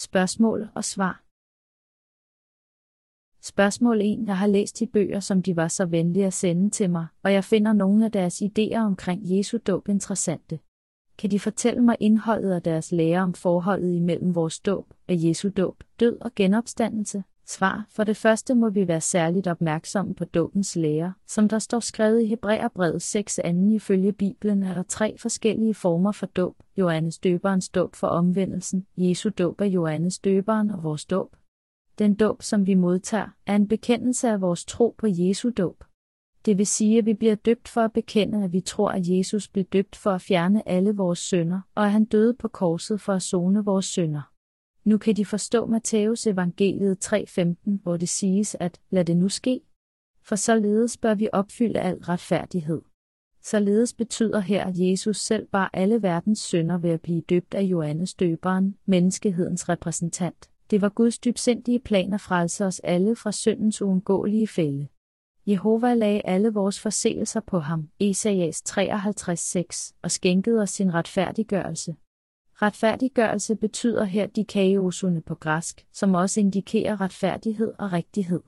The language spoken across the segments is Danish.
Spørgsmål og svar. Spørgsmål 1. Jeg har læst de bøger, som de var så venlige at sende til mig, og jeg finder nogle af deres idéer omkring Jesu dåb interessante. Kan de fortælle mig indholdet af deres lære om forholdet imellem vores dåb af Jesu dåb, død og genopstandelse? Svar. For det første må vi være særligt opmærksomme på dåbens lære. Som der står skrevet i Hebræerbrevet 6 anden ifølge Bibelen er der tre forskellige former for dåb. Johannes døberens dåb for omvendelsen, Jesu dåb af Johannes døberen og vores dåb. Den dåb, som vi modtager, er en bekendelse af vores tro på Jesu dåb. Det vil sige, at vi bliver døbt for at bekende, at vi tror, at Jesus blev døbt for at fjerne alle vores synder, og at han døde på korset for at zone vores synder. Nu kan de forstå Matthæus evangeliet 3.15, hvor det siges, at lad det nu ske. For således bør vi opfylde al retfærdighed. Således betyder her, at Jesus selv bar alle verdens synder ved at blive døbt af Johannes døberen, menneskehedens repræsentant. Det var Guds dybsindige plan at frelse os alle fra syndens uundgåelige fælde. Jehova lagde alle vores forseelser på ham, Esajas 53.6, og skænkede os sin retfærdiggørelse. Retfærdiggørelse betyder her dikaiosune på græsk, som også indikerer retfærdighed og rigtighed.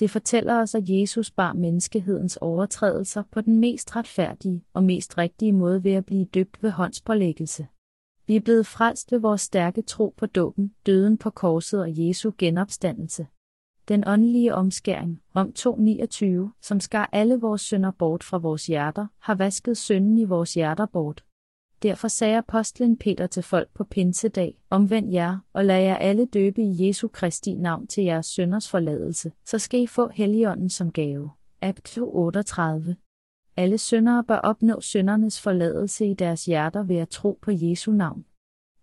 Det fortæller os, at Jesus bar menneskehedens overtrædelser på den mest retfærdige og mest rigtige måde ved at blive døbt ved håndspålæggelse. Vi er blevet frelst ved vores stærke tro på dåben, døden på korset og Jesu genopstandelse. Den åndelige omskæring, om 2.29, som skar alle vores synder bort fra vores hjerter, har vasket synden i vores hjerter bort. Derfor sagde apostlen Peter til folk på pinsedag, omvend jer, og lad jer alle døbe i Jesu Kristi navn til jeres synders forladelse, så skal I få Helligånden som gave. Akt 38 Alle syndere bør opnå syndernes forladelse i deres hjerter ved at tro på Jesu navn.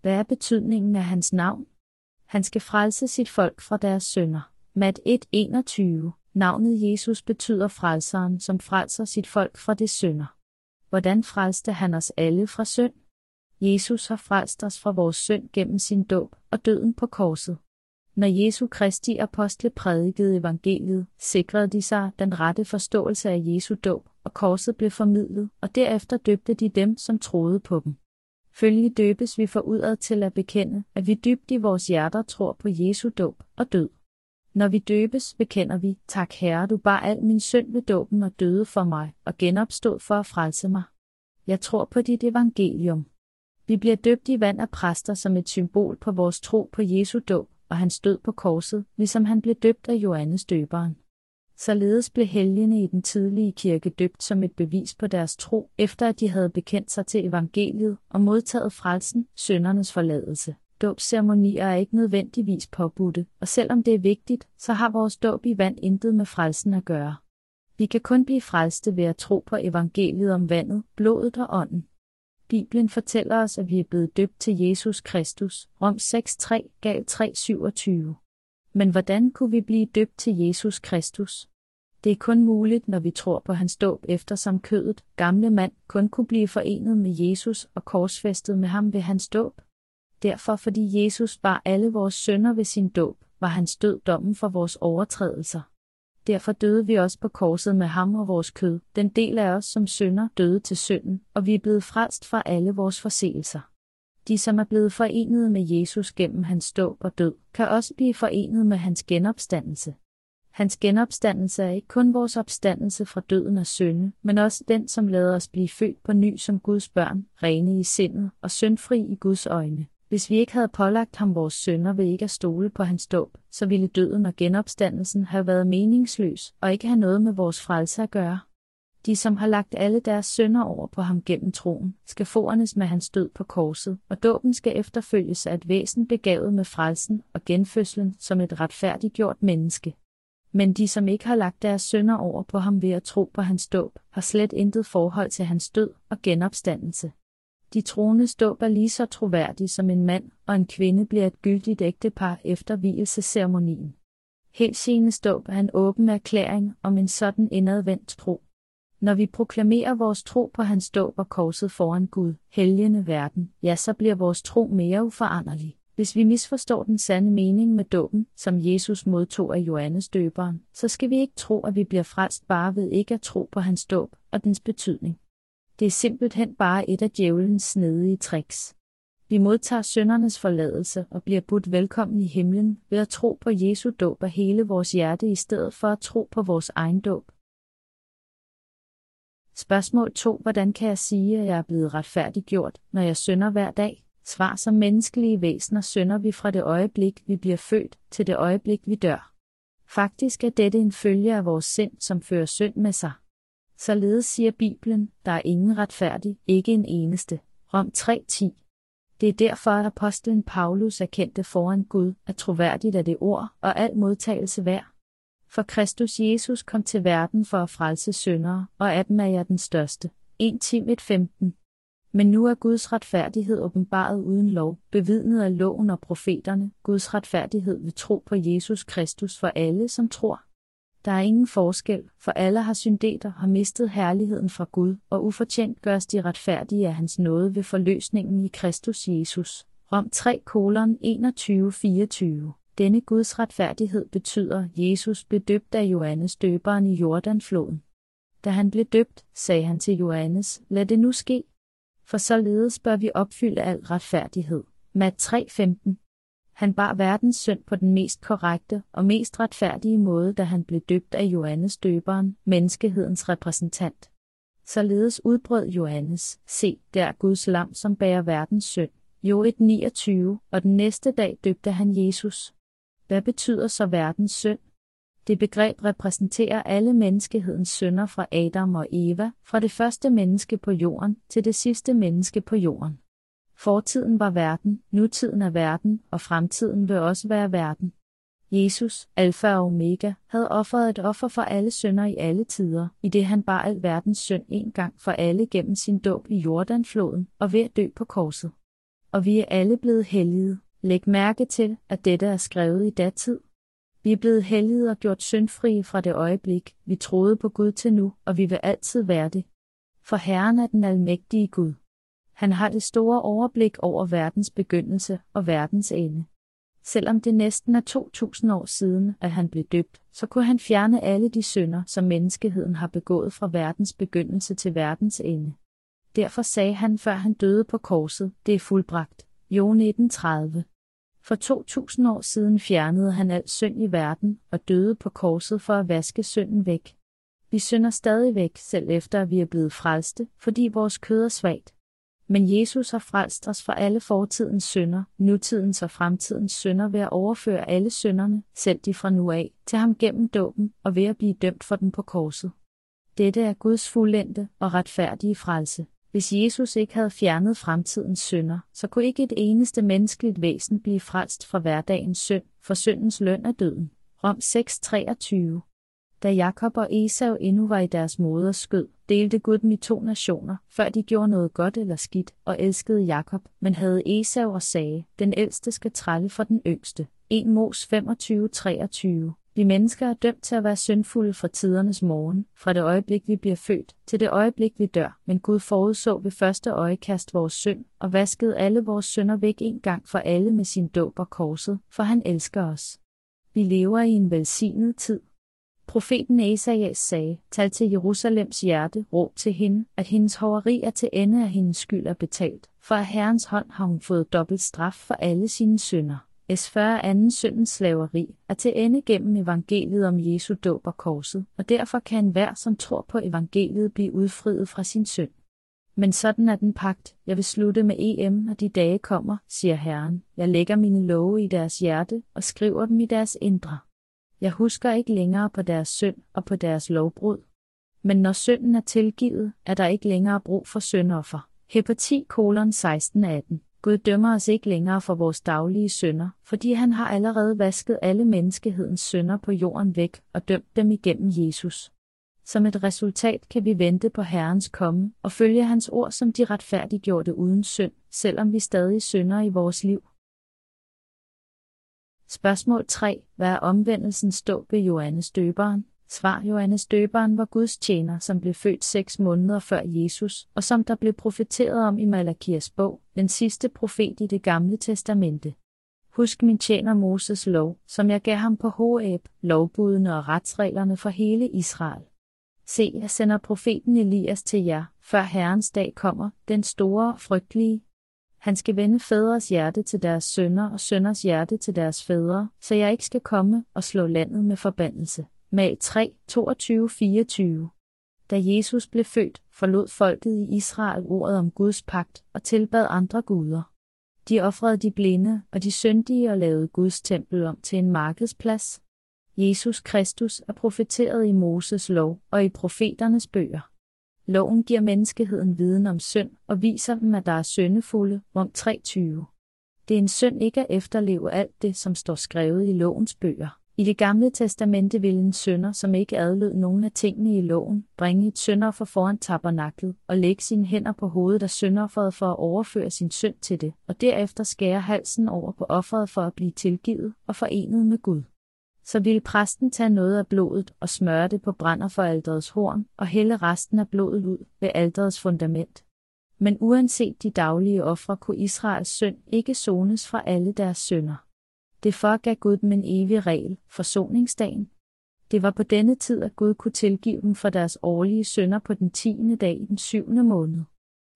Hvad er betydningen af hans navn? Han skal frelse sit folk fra deres synder. Mat 1.21 Navnet Jesus betyder frelseren, som frelser sit folk fra det synder. Hvordan frelste han os alle fra synd? Jesus har frelst os fra vores synd gennem sin dåb og døden på korset. Når Jesu Kristi apostle prædikede evangeliet, sikrede de sig den rette forståelse af Jesu dåb, og korset blev formidlet, og derefter døbte de dem, som troede på dem. Følgelig døbes vi for udad til at bekende, at vi dybt i vores hjerter tror på Jesu dåb og død. Når vi døbes, bekender vi, tak Herre, du bar al min synd ved dåben og døde for mig, og genopstod for at frelse mig. Jeg tror på dit evangelium. Vi bliver døbt i vand af præster som et symbol på vores tro på Jesu dåb, og hans død på korset, ligesom han blev døbt af Johannes døberen. Således blev helgene i den tidlige kirke døbt som et bevis på deres tro, efter at de havde bekendt sig til evangeliet og modtaget frelsen, søndernes forladelse. Dåbsceremonier er ikke nødvendigvis påbudte, og selvom det er vigtigt, så har vores dåb i vand intet med frelsen at gøre. Vi kan kun blive frelste ved at tro på evangeliet om vandet, blodet og ånden. Bibelen fortæller os, at vi er blevet døbt til Jesus Kristus, Rom 6.3, Gal 3.27. Men hvordan kunne vi blive døbt til Jesus Kristus? Det er kun muligt, når vi tror på hans dåb eftersom kødet, gamle mand, kun kunne blive forenet med Jesus og korsfæstet med ham ved hans dåb. Derfor fordi Jesus bar alle vores sønder ved sin dåb, var hans død dommen for vores overtrædelser. Derfor døde vi også på korset med ham og vores kød, den del af os som sønder døde til synden, og vi er blevet frelst fra alle vores forseelser. De, som er blevet forenet med Jesus gennem hans dåb og død, kan også blive forenet med hans genopstandelse. Hans genopstandelse er ikke kun vores opstandelse fra døden og synde, men også den, som lader os blive født på ny som Guds børn, rene i sindet og syndfri i Guds øjne. Hvis vi ikke havde pålagt ham vores sønder ved ikke at stole på hans dåb, så ville døden og genopstandelsen have været meningsløs og ikke have noget med vores frelse at gøre. De, som har lagt alle deres sønder over på ham gennem troen, skal forenes med hans død på korset, og dåben skal efterfølges af et væsen begavet med frelsen og genfødslen som et retfærdiggjort menneske. Men de, som ikke har lagt deres sønder over på ham ved at tro på hans dåb, har slet intet forhold til hans død og genopstandelse. De troende dåb er lige så troværdig som en mand og en kvinde bliver et gyldigt ægtepar efter hvilesesceremonien. Helt sine dåb er en åben erklæring om en sådan indadvendt tro. Når vi proklamerer vores tro på hans dåb og korset foran Gud, helgende verden, ja, så bliver vores tro mere uforanderlig. Hvis vi misforstår den sande mening med dåben, som Jesus modtog af Johannes døberen, så skal vi ikke tro, at vi bliver frelst bare ved ikke at tro på hans dåb og dens betydning. Det er simpelthen bare et af djævelens snedige tricks. Vi modtager søndernes forladelse og bliver budt velkommen i himlen ved at tro på Jesu dåb af hele vores hjerte i stedet for at tro på vores egen dåb. Spørgsmål 2. Hvordan kan jeg sige, at jeg er blevet retfærdiggjort, når jeg synder hver dag? Svar som menneskelige væsener synder vi fra det øjeblik, vi bliver født, til det øjeblik, vi dør. Faktisk er dette en følge af vores sind, som fører synd med sig. Således siger Bibelen, der er ingen retfærdig, ikke en eneste. Rom 3.10 Det er derfor, at apostlen Paulus erkendte foran Gud, at troværdigt er det ord og al modtagelse værd. For Kristus Jesus kom til verden for at frelse syndere, og af dem er jeg den største. 1 Tim 1.15 men nu er Guds retfærdighed åbenbaret uden lov, bevidnet af loven og profeterne, Guds retfærdighed ved tro på Jesus Kristus for alle, som tror. Der er ingen forskel, for alle har syndeter har mistet herligheden fra Gud, og ufortjent gøres de retfærdige af hans nåde ved forløsningen i Kristus Jesus. Rom 3, 21-24 Denne Guds retfærdighed betyder, Jesus blev døbt af Johannes døberen i Jordanfloden. Da han blev døbt, sagde han til Johannes, lad det nu ske, for således bør vi opfylde al retfærdighed. Mat 3.15 han bar verdens synd på den mest korrekte og mest retfærdige måde, da han blev døbt af Johannes døberen, menneskehedens repræsentant. Således udbrød Johannes, se, der Guds lam, som bærer verdens synd. Jo 1.29, og den næste dag døbte han Jesus. Hvad betyder så verdens synd? Det begreb repræsenterer alle menneskehedens synder fra Adam og Eva, fra det første menneske på jorden til det sidste menneske på jorden. Fortiden var verden, nutiden er verden, og fremtiden vil også være verden. Jesus, alfa og omega, havde offeret et offer for alle sønder i alle tider, i det han bar al verdens synd en gang for alle gennem sin dåb i Jordanfloden og ved at dø på korset. Og vi er alle blevet hellige. Læg mærke til, at dette er skrevet i datid, vi er blevet hellige og gjort syndfrie fra det øjeblik, vi troede på Gud til nu, og vi vil altid være det. For Herren er den almægtige Gud. Han har det store overblik over verdens begyndelse og verdens ende. Selvom det næsten er 2000 år siden, at han blev døbt, så kunne han fjerne alle de synder, som menneskeheden har begået fra verdens begyndelse til verdens ende. Derfor sagde han, før han døde på korset, det er fuldbragt. Jo 1930. For 2000 år siden fjernede han al synd i verden og døde på korset for at vaske synden væk. Vi synder stadig væk, selv efter at vi er blevet frelste, fordi vores kød er svagt. Men Jesus har frelst os fra alle fortidens synder, nutidens og fremtidens synder ved at overføre alle synderne, selv de fra nu af, til ham gennem dåben og ved at blive dømt for den på korset. Dette er Guds fuldendte og retfærdige frelse. Hvis Jesus ikke havde fjernet fremtidens synder, så kunne ikke et eneste menneskeligt væsen blive frelst fra hverdagens synd, for syndens løn er døden. Rom 6:23. Da Jakob og Esau endnu var i deres moders skød, delte Gud dem i to nationer, før de gjorde noget godt eller skidt, og elskede Jakob, men havde Esau og sagde, den ældste skal trælle for den yngste. 1 Mos 25:23. Vi mennesker er dømt til at være syndfulde fra tidernes morgen, fra det øjeblik vi bliver født, til det øjeblik vi dør, men Gud forudså ved første øjekast vores synd, og vaskede alle vores synder væk en gang for alle med sin dåb og korset, for han elsker os. Vi lever i en velsignet tid. Profeten Esajas sagde, tal til Jerusalems hjerte, råb til hende, at hendes hoveri er til ende af hendes skyld er betalt, for af Herrens hånd har hun fået dobbelt straf for alle sine synder. S40 anden syndens slaveri er til ende gennem evangeliet om Jesu dåb og korset, og derfor kan enhver, som tror på evangeliet, blive udfriet fra sin synd. Men sådan er den pagt, jeg vil slutte med EM, når de dage kommer, siger Herren. Jeg lægger mine love i deres hjerte og skriver dem i deres indre. Jeg husker ikke længere på deres synd og på deres lovbrud. Men når synden er tilgivet, er der ikke længere brug for syndoffer. Hepati kolon 16-18 Gud dømmer os ikke længere for vores daglige synder, fordi han har allerede vasket alle menneskehedens synder på jorden væk og dømt dem igennem Jesus. Som et resultat kan vi vente på Herrens komme og følge hans ord som de retfærdiggjorte uden synd, selvom vi stadig synder i vores liv. Spørgsmål 3. Hvad er omvendelsen stå ved Johannes døberen? Svar Johannes døberen var Guds tjener, som blev født seks måneder før Jesus, og som der blev profeteret om i Malakias bog, den sidste profet i det gamle testamente. Husk min tjener Moses lov, som jeg gav ham på Horeb, lovbudene og retsreglerne for hele Israel. Se, jeg sender profeten Elias til jer, før Herrens dag kommer, den store og frygtelige. Han skal vende fædres hjerte til deres sønner og sønners hjerte til deres fædre, så jeg ikke skal komme og slå landet med forbandelse. Mag 3, 22-24 Da Jesus blev født, forlod folket i Israel ordet om Guds pagt og tilbad andre guder. De ofrede de blinde og de syndige og lavede Guds tempel om til en markedsplads. Jesus Kristus er profeteret i Moses lov og i profeternes bøger. Loven giver menneskeheden viden om synd og viser dem, at der er syndefulde, Rom 23. Det er en synd ikke at efterleve alt det, som står skrevet i lovens bøger. I det gamle testamente ville en sønder, som ikke adlød nogen af tingene i loven, bringe et søndoffer foran tabernaklet og lægge sine hænder på hovedet af søndofferet for at overføre sin synd til det, og derefter skære halsen over på offeret for at blive tilgivet og forenet med Gud så ville præsten tage noget af blodet og smøre det på brænder for alderets horn og hælde resten af blodet ud ved alderets fundament. Men uanset de daglige ofre kunne Israels synd ikke sones fra alle deres synder. Det for gav Gud dem en evig regel, forsoningsdagen. Det var på denne tid, at Gud kunne tilgive dem for deres årlige synder på den tiende dag i den syvende måned.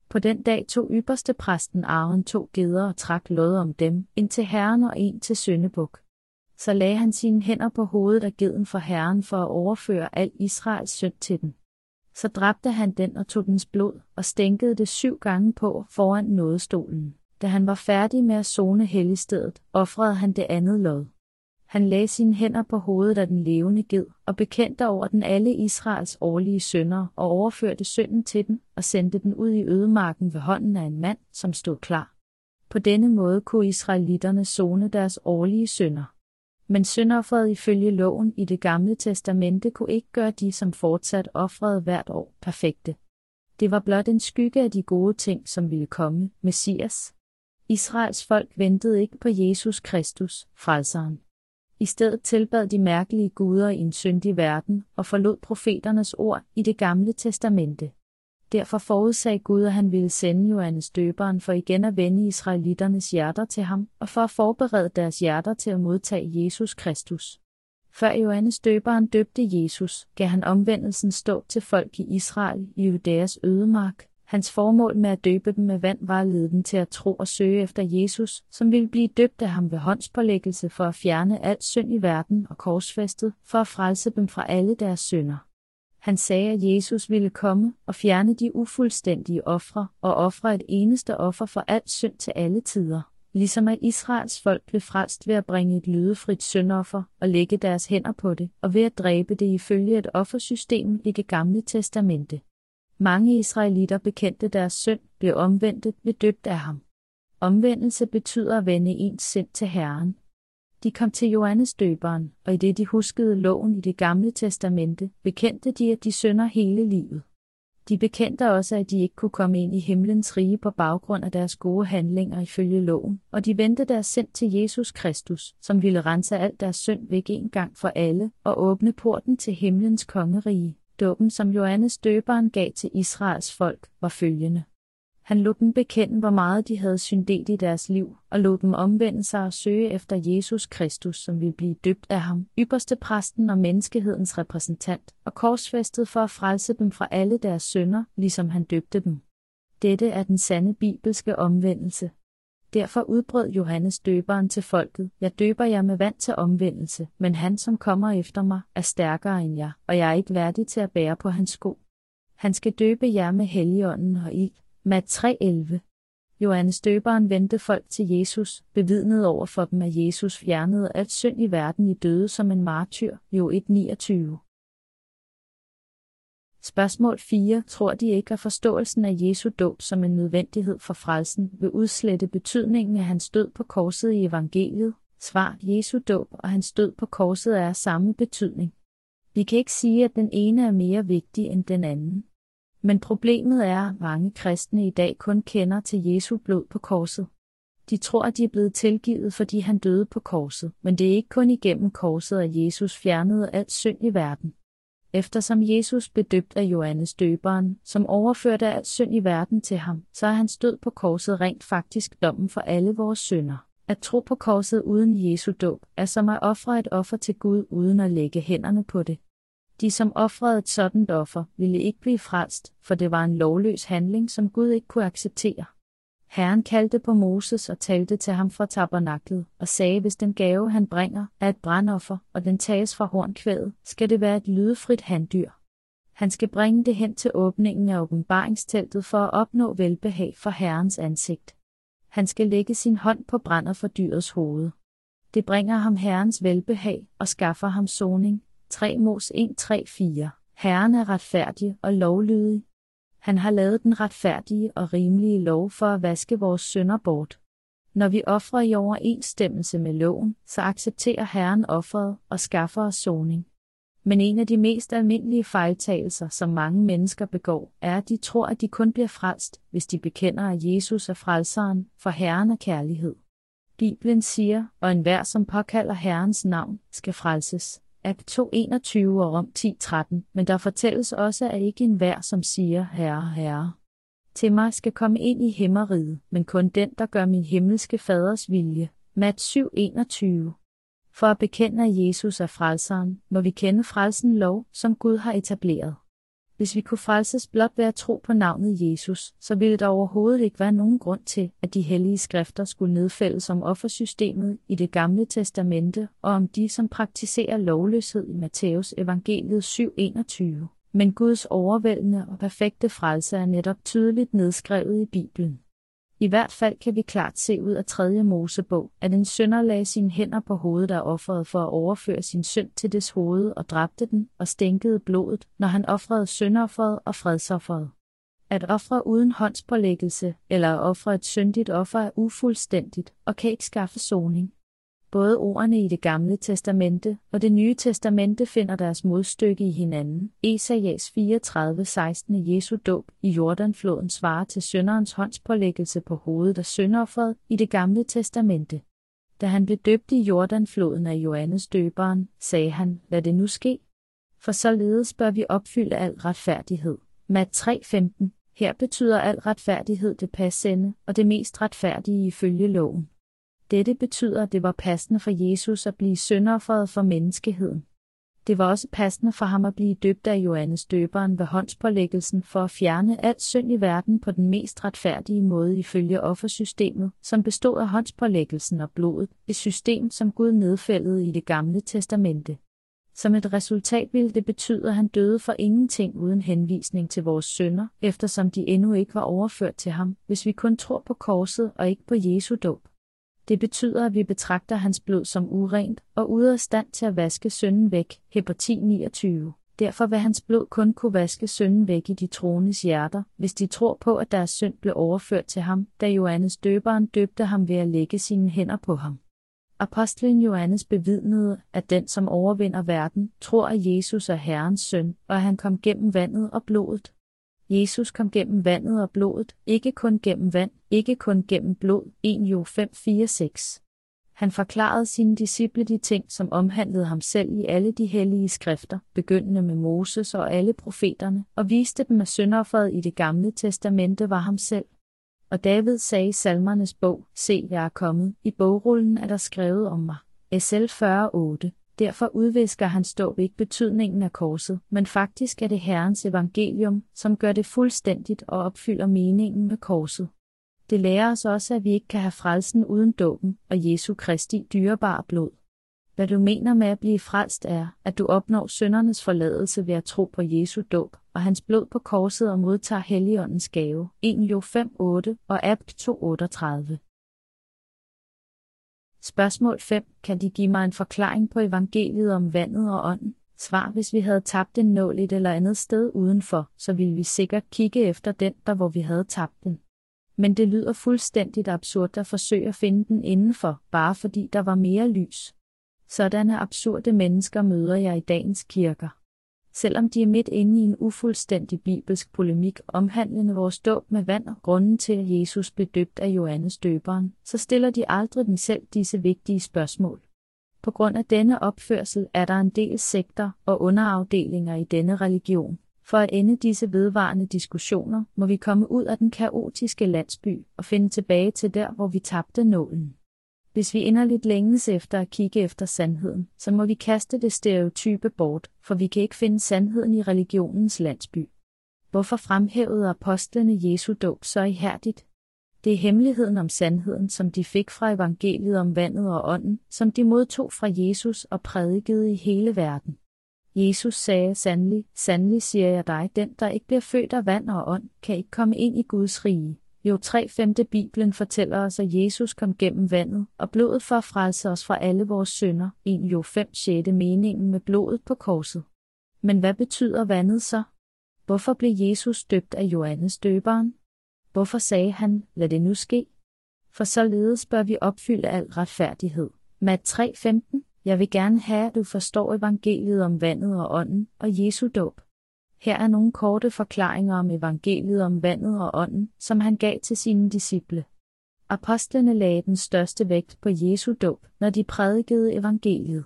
På den dag tog ypperste præsten Aaron to geder og trak lod om dem, ind til herren og en til søndebuk så lagde han sine hænder på hovedet af geden for Herren for at overføre al Israels synd til den. Så dræbte han den og tog dens blod og stænkede det syv gange på foran nådestolen. Da han var færdig med at zone helligstedet, offrede han det andet lod. Han lagde sine hænder på hovedet af den levende ged og bekendte over den alle Israels årlige sønder og overførte synden til den og sendte den ud i ødemarken ved hånden af en mand, som stod klar. På denne måde kunne israelitterne zone deres årlige sønder men syndofferet ifølge loven i det gamle testamente kunne ikke gøre de, som fortsat offrede hvert år, perfekte. Det var blot en skygge af de gode ting, som ville komme, Messias. Israels folk ventede ikke på Jesus Kristus, frelseren. I stedet tilbad de mærkelige guder i en syndig verden og forlod profeternes ord i det gamle testamente. Derfor forudsag Gud, at han ville sende Johannes døberen for igen at vende israelitternes hjerter til ham, og for at forberede deres hjerter til at modtage Jesus Kristus. Før Johannes døberen døbte Jesus, gav han omvendelsen stå til folk i Israel i Judæas ødemark. Hans formål med at døbe dem med vand var at lede dem til at tro og søge efter Jesus, som ville blive døbt af ham ved håndspålæggelse for at fjerne al synd i verden og korsfæstet, for at frelse dem fra alle deres synder. Han sagde, at Jesus ville komme og fjerne de ufuldstændige ofre og ofre et eneste offer for alt synd til alle tider, ligesom at Israels folk blev frelst ved at bringe et lydefrit syndoffer og lægge deres hænder på det, og ved at dræbe det ifølge et offersystem i det gamle testamente. Mange israelitter bekendte deres synd, blev omvendt, blev døbt af ham. Omvendelse betyder at vende ens sind til Herren, de kom til Johannes døberen, og i det de huskede loven i det gamle testamente, bekendte de, at de sønder hele livet. De bekendte også, at de ikke kunne komme ind i himlens rige på baggrund af deres gode handlinger ifølge loven, og de vendte deres sind til Jesus Kristus, som ville rense alt deres synd væk en gang for alle og åbne porten til himlens kongerige. Dåben, som Johannes døberen gav til Israels folk, var følgende. Han lod dem bekende, hvor meget de havde syndet i deres liv, og lod dem omvende sig og søge efter Jesus Kristus, som ville blive døbt af ham, ypperste præsten og menneskehedens repræsentant, og korsfæstet for at frelse dem fra alle deres synder, ligesom han døbte dem. Dette er den sande bibelske omvendelse. Derfor udbrød Johannes døberen til folket, jeg døber jer med vand til omvendelse, men han som kommer efter mig, er stærkere end jeg, og jeg er ikke værdig til at bære på hans sko. Han skal døbe jer med helligånden og ild, Mat 3.11 Johannes døberen vendte folk til Jesus, bevidnede over for dem, at Jesus fjernede alt synd i verden i døde som en martyr, jo 1.29. Spørgsmål 4. Tror de ikke, at forståelsen af Jesu dåb som en nødvendighed for frelsen vil udslette betydningen af hans død på korset i evangeliet? Svar. Jesu dåb og hans død på korset er af samme betydning. Vi kan ikke sige, at den ene er mere vigtig end den anden. Men problemet er, at mange kristne i dag kun kender til Jesu blod på korset. De tror, at de er blevet tilgivet, fordi han døde på korset, men det er ikke kun igennem korset, at Jesus fjernede alt synd i verden. Eftersom Jesus blev døbt af Johannes døberen, som overførte alt synd i verden til ham, så er hans død på korset rent faktisk dommen for alle vores synder. At tro på korset uden Jesu dåb er som at ofre et offer til Gud uden at lægge hænderne på det. De, som offrede et sådan offer, ville ikke blive frelst, for det var en lovløs handling, som Gud ikke kunne acceptere. Herren kaldte på Moses og talte til ham fra tabernaklet, og sagde, hvis den gave, han bringer, er et brandoffer, og den tages fra hornkvædet, skal det være et lydefrit handdyr. Han skal bringe det hen til åbningen af åbenbaringsteltet for at opnå velbehag for Herrens ansigt. Han skal lægge sin hånd på brænder for dyrets hoved. Det bringer ham Herrens velbehag og skaffer ham soning. 3 Mos 1 3 4 Herren er retfærdig og lovlydig, han har lavet den retfærdige og rimelige lov for at vaske vores synder bort. Når vi offrer i overensstemmelse med loven, så accepterer Herren offeret og skaffer os soning. Men en af de mest almindelige fejltagelser, som mange mennesker begår, er, at de tror, at de kun bliver frelst, hvis de bekender, at Jesus er frelseren, for Herren er kærlighed. Bibelen siger, og enhver, som påkalder Herrens navn, skal frelses. Akt 2.21 og om 10.13, men der fortælles også, at ikke enhver, som siger, Herre, Herre, til mig skal komme ind i himmeriget, men kun den, der gør min himmelske faders vilje. Mat 7.21 For at bekende, at Jesus er frelseren, må vi kende frelsen lov, som Gud har etableret. Hvis vi kunne frelses blot ved at tro på navnet Jesus, så ville der overhovedet ikke være nogen grund til, at de hellige skrifter skulle nedfældes om offersystemet i det gamle testamente og om de, som praktiserer lovløshed i Matthæus evangeliet 7.21. Men Guds overvældende og perfekte frelse er netop tydeligt nedskrevet i Bibelen. I hvert fald kan vi klart se ud af 3. Mosebog, at en sønder lagde sine hænder på hovedet af offeret for at overføre sin synd til dets hoved og dræbte den og stænkede blodet, når han offrede syndofferet og fredsofferet. At ofre uden håndspålæggelse eller at ofre et syndigt offer er ufuldstændigt og kan ikke skaffe soning. Både ordene i det gamle testamente og det nye testamente finder deres modstykke i hinanden. Esajas 34:16 Jesu dåb i Jordanfloden svarer til sønderens håndspålæggelse på hovedet af sønderoffret i det gamle testamente. Da han blev døbt i Jordanfloden af Johannes døberen, sagde han, lad det nu ske. For således bør vi opfylde al retfærdighed. Mat 3:15 Her betyder al retfærdighed det passende og det mest retfærdige ifølge loven. Dette betyder, at det var passende for Jesus at blive sønderofferet for menneskeheden. Det var også passende for ham at blive døbt af Johannes døberen ved håndspålæggelsen for at fjerne alt synd i verden på den mest retfærdige måde ifølge offersystemet, som bestod af håndspålæggelsen og blodet, et system, som Gud nedfældede i det gamle testamente. Som et resultat ville det betyde, at han døde for ingenting uden henvisning til vores sønder, eftersom de endnu ikke var overført til ham, hvis vi kun tror på korset og ikke på Jesu dåb. Det betyder, at vi betragter hans blod som urent og ude af stand til at vaske synden væk. Hebr 29. Derfor vil hans blod kun kunne vaske synden væk i de troendes hjerter, hvis de tror på, at deres synd blev overført til ham, da Johannes døberen døbte ham ved at lægge sine hænder på ham. Apostlen Johannes bevidnede, at den, som overvinder verden, tror, at Jesus er Herrens søn, og at han kom gennem vandet og blodet. Jesus kom gennem vandet og blodet, ikke kun gennem vand, ikke kun gennem blod. 1 Jo 5, 4, 6. Han forklarede sine disciple de ting, som omhandlede ham selv i alle de hellige skrifter, begyndende med Moses og alle profeterne, og viste dem, at syndofferet i det gamle testamente var ham selv. Og David sagde i salmernes bog, Se, jeg er kommet, i bogrullen er der skrevet om mig. SL 40.8 Derfor udvisker han stå ikke betydningen af korset, men faktisk er det Herrens evangelium, som gør det fuldstændigt og opfylder meningen med korset. Det lærer os også, at vi ikke kan have frelsen uden dåben og Jesu Kristi dyrebare blod. Hvad du mener med at blive frelst er, at du opnår søndernes forladelse ved at tro på Jesu dåb og hans blod på korset og modtager Helligåndens gave. 1 Jo 5, 8 og Abt 2, 38. Spørgsmål 5. Kan de give mig en forklaring på evangeliet om vandet og ånden? Svar, hvis vi havde tabt en nål et eller andet sted udenfor, så ville vi sikkert kigge efter den, der hvor vi havde tabt den. Men det lyder fuldstændigt absurd at forsøge at finde den indenfor, bare fordi der var mere lys. Sådanne absurde mennesker møder jeg i dagens kirker selvom de er midt inde i en ufuldstændig bibelsk polemik omhandlende vores dåb med vand og grunden til, at Jesus blev døbt af Johannes døberen, så stiller de aldrig dem selv disse vigtige spørgsmål. På grund af denne opførsel er der en del sekter og underafdelinger i denne religion. For at ende disse vedvarende diskussioner, må vi komme ud af den kaotiske landsby og finde tilbage til der, hvor vi tabte nålen. Hvis vi inderligt længes efter at kigge efter sandheden, så må vi kaste det stereotype bort, for vi kan ikke finde sandheden i religionens landsby. Hvorfor fremhævede apostlene Jesu dåb så ihærdigt? Det er hemmeligheden om sandheden, som de fik fra evangeliet om vandet og ånden, som de modtog fra Jesus og prædikede i hele verden. Jesus sagde sandelig, sandelig siger jeg dig, den der ikke bliver født af vand og ånd, kan ikke komme ind i Guds rige. Jo 3 Bibelen fortæller os, at Jesus kom gennem vandet og blodet for at frelse os fra alle vores synder. En jo 5 6. meningen med blodet på korset. Men hvad betyder vandet så? Hvorfor blev Jesus døbt af Johannes døberen? Hvorfor sagde han, lad det nu ske? For således bør vi opfylde al retfærdighed. Mat 3.15 Jeg vil gerne have, at du forstår evangeliet om vandet og ånden og Jesu dåb. Her er nogle korte forklaringer om evangeliet om vandet og ånden, som han gav til sine disciple. Apostlene lagde den største vægt på Jesu dåb, når de prædikede evangeliet.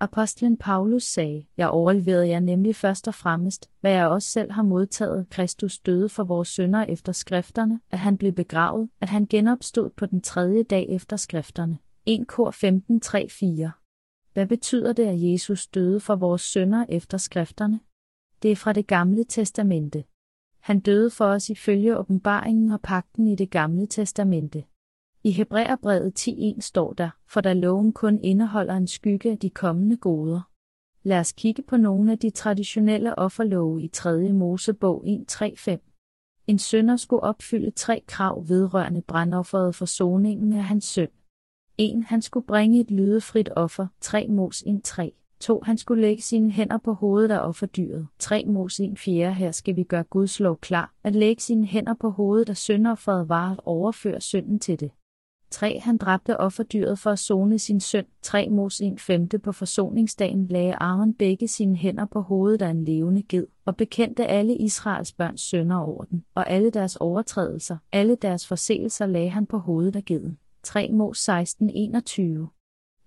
Apostlen Paulus sagde, jeg overleverede jer nemlig først og fremmest, hvad jeg også selv har modtaget, Kristus døde for vores sønder efter skrifterne, at han blev begravet, at han genopstod på den tredje dag efter skrifterne. 1 kor 15 3 4 Hvad betyder det, at Jesus døde for vores sønder efter skrifterne? Det er fra det gamle testamente. Han døde for os ifølge åbenbaringen og pakten i det gamle testamente. I Hebræerbrevet 10.1 står der, for da loven kun indeholder en skygge af de kommende goder. Lad os kigge på nogle af de traditionelle offerlove i 3. Mosebog 1.3.5. En sønder skulle opfylde tre krav vedrørende brandofferet for soningen af hans søn. 1. Han skulle bringe et lydefrit offer, 3 Mos 1.3. 2. Han skulle lægge sine hænder på hovedet af offerdyret. 3 Mos 1.4. Her skal vi gøre Guds lov klar, at lægge sine hænder på hovedet af sønderofferet var at overføre synden til det. 3. Han dræbte offerdyret for at zone sin søn. 3 Mos 1 5. på forsoningsdagen lagde Aaron begge sine hænder på hovedet af en levende ged, og bekendte alle Israels børns sønder over den, og alle deres overtrædelser, alle deres forseelser lagde han på hovedet af geden. 3 Mos 16 21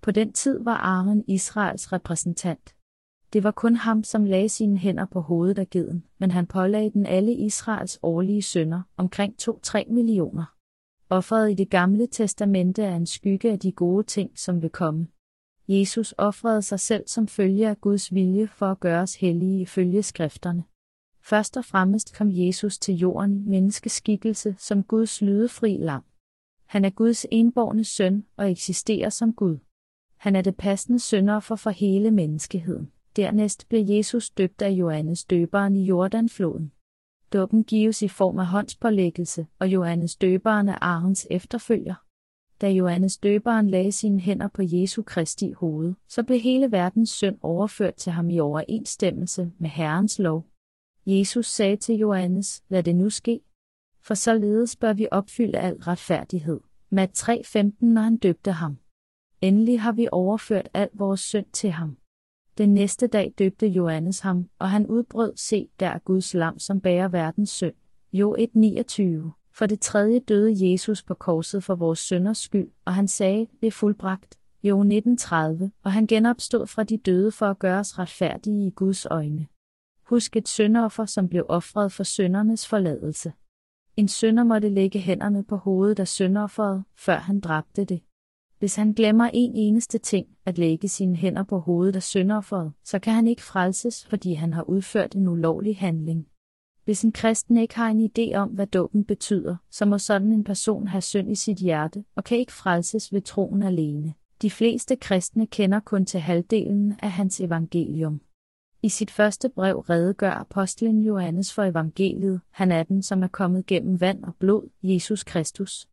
på den tid var Aaron Israels repræsentant. Det var kun ham, som lagde sine hænder på hovedet af geden, men han pålagde den alle Israels årlige sønder, omkring 2-3 millioner. Offeret i det gamle testamente er en skygge af de gode ting, som vil komme. Jesus offrede sig selv som følge af Guds vilje for at gøre os hellige ifølge skrifterne. Først og fremmest kom Jesus til jorden i menneskeskikkelse som Guds lydefri lam. Han er Guds enborne søn og eksisterer som Gud. Han er det passende søndoffer for hele menneskeheden. Dernæst blev Jesus døbt af Johannes døberen i Jordanfloden. Dåben gives i form af håndspålæggelse, og Johannes døberen er Arens efterfølger. Da Johannes døberen lagde sine hænder på Jesu Kristi hoved, så blev hele verdens synd overført til ham i overensstemmelse med Herrens lov. Jesus sagde til Johannes, lad det nu ske. For således bør vi opfylde al retfærdighed. Mat 3.15 når han døbte ham. Endelig har vi overført al vores synd til ham. Den næste dag døbte Johannes ham, og han udbrød, se, der er Guds lam, som bærer verdens synd. Jo 1.29. For det tredje døde Jesus på korset for vores sønders skyld, og han sagde, det er fuldbragt. Jo 1930, og han genopstod fra de døde for at gøre os retfærdige i Guds øjne. Husk et sønderoffer, som blev ofret for søndernes forladelse. En sønder måtte lægge hænderne på hovedet af sønderofferet, før han dræbte det. Hvis han glemmer en eneste ting, at lægge sine hænder på hovedet af syndofferet, så kan han ikke frelses, fordi han har udført en ulovlig handling. Hvis en kristen ikke har en idé om, hvad dåben betyder, så må sådan en person have synd i sit hjerte og kan ikke frelses ved troen alene. De fleste kristne kender kun til halvdelen af hans evangelium. I sit første brev redegør apostlen Johannes for evangeliet, han er den, som er kommet gennem vand og blod, Jesus Kristus.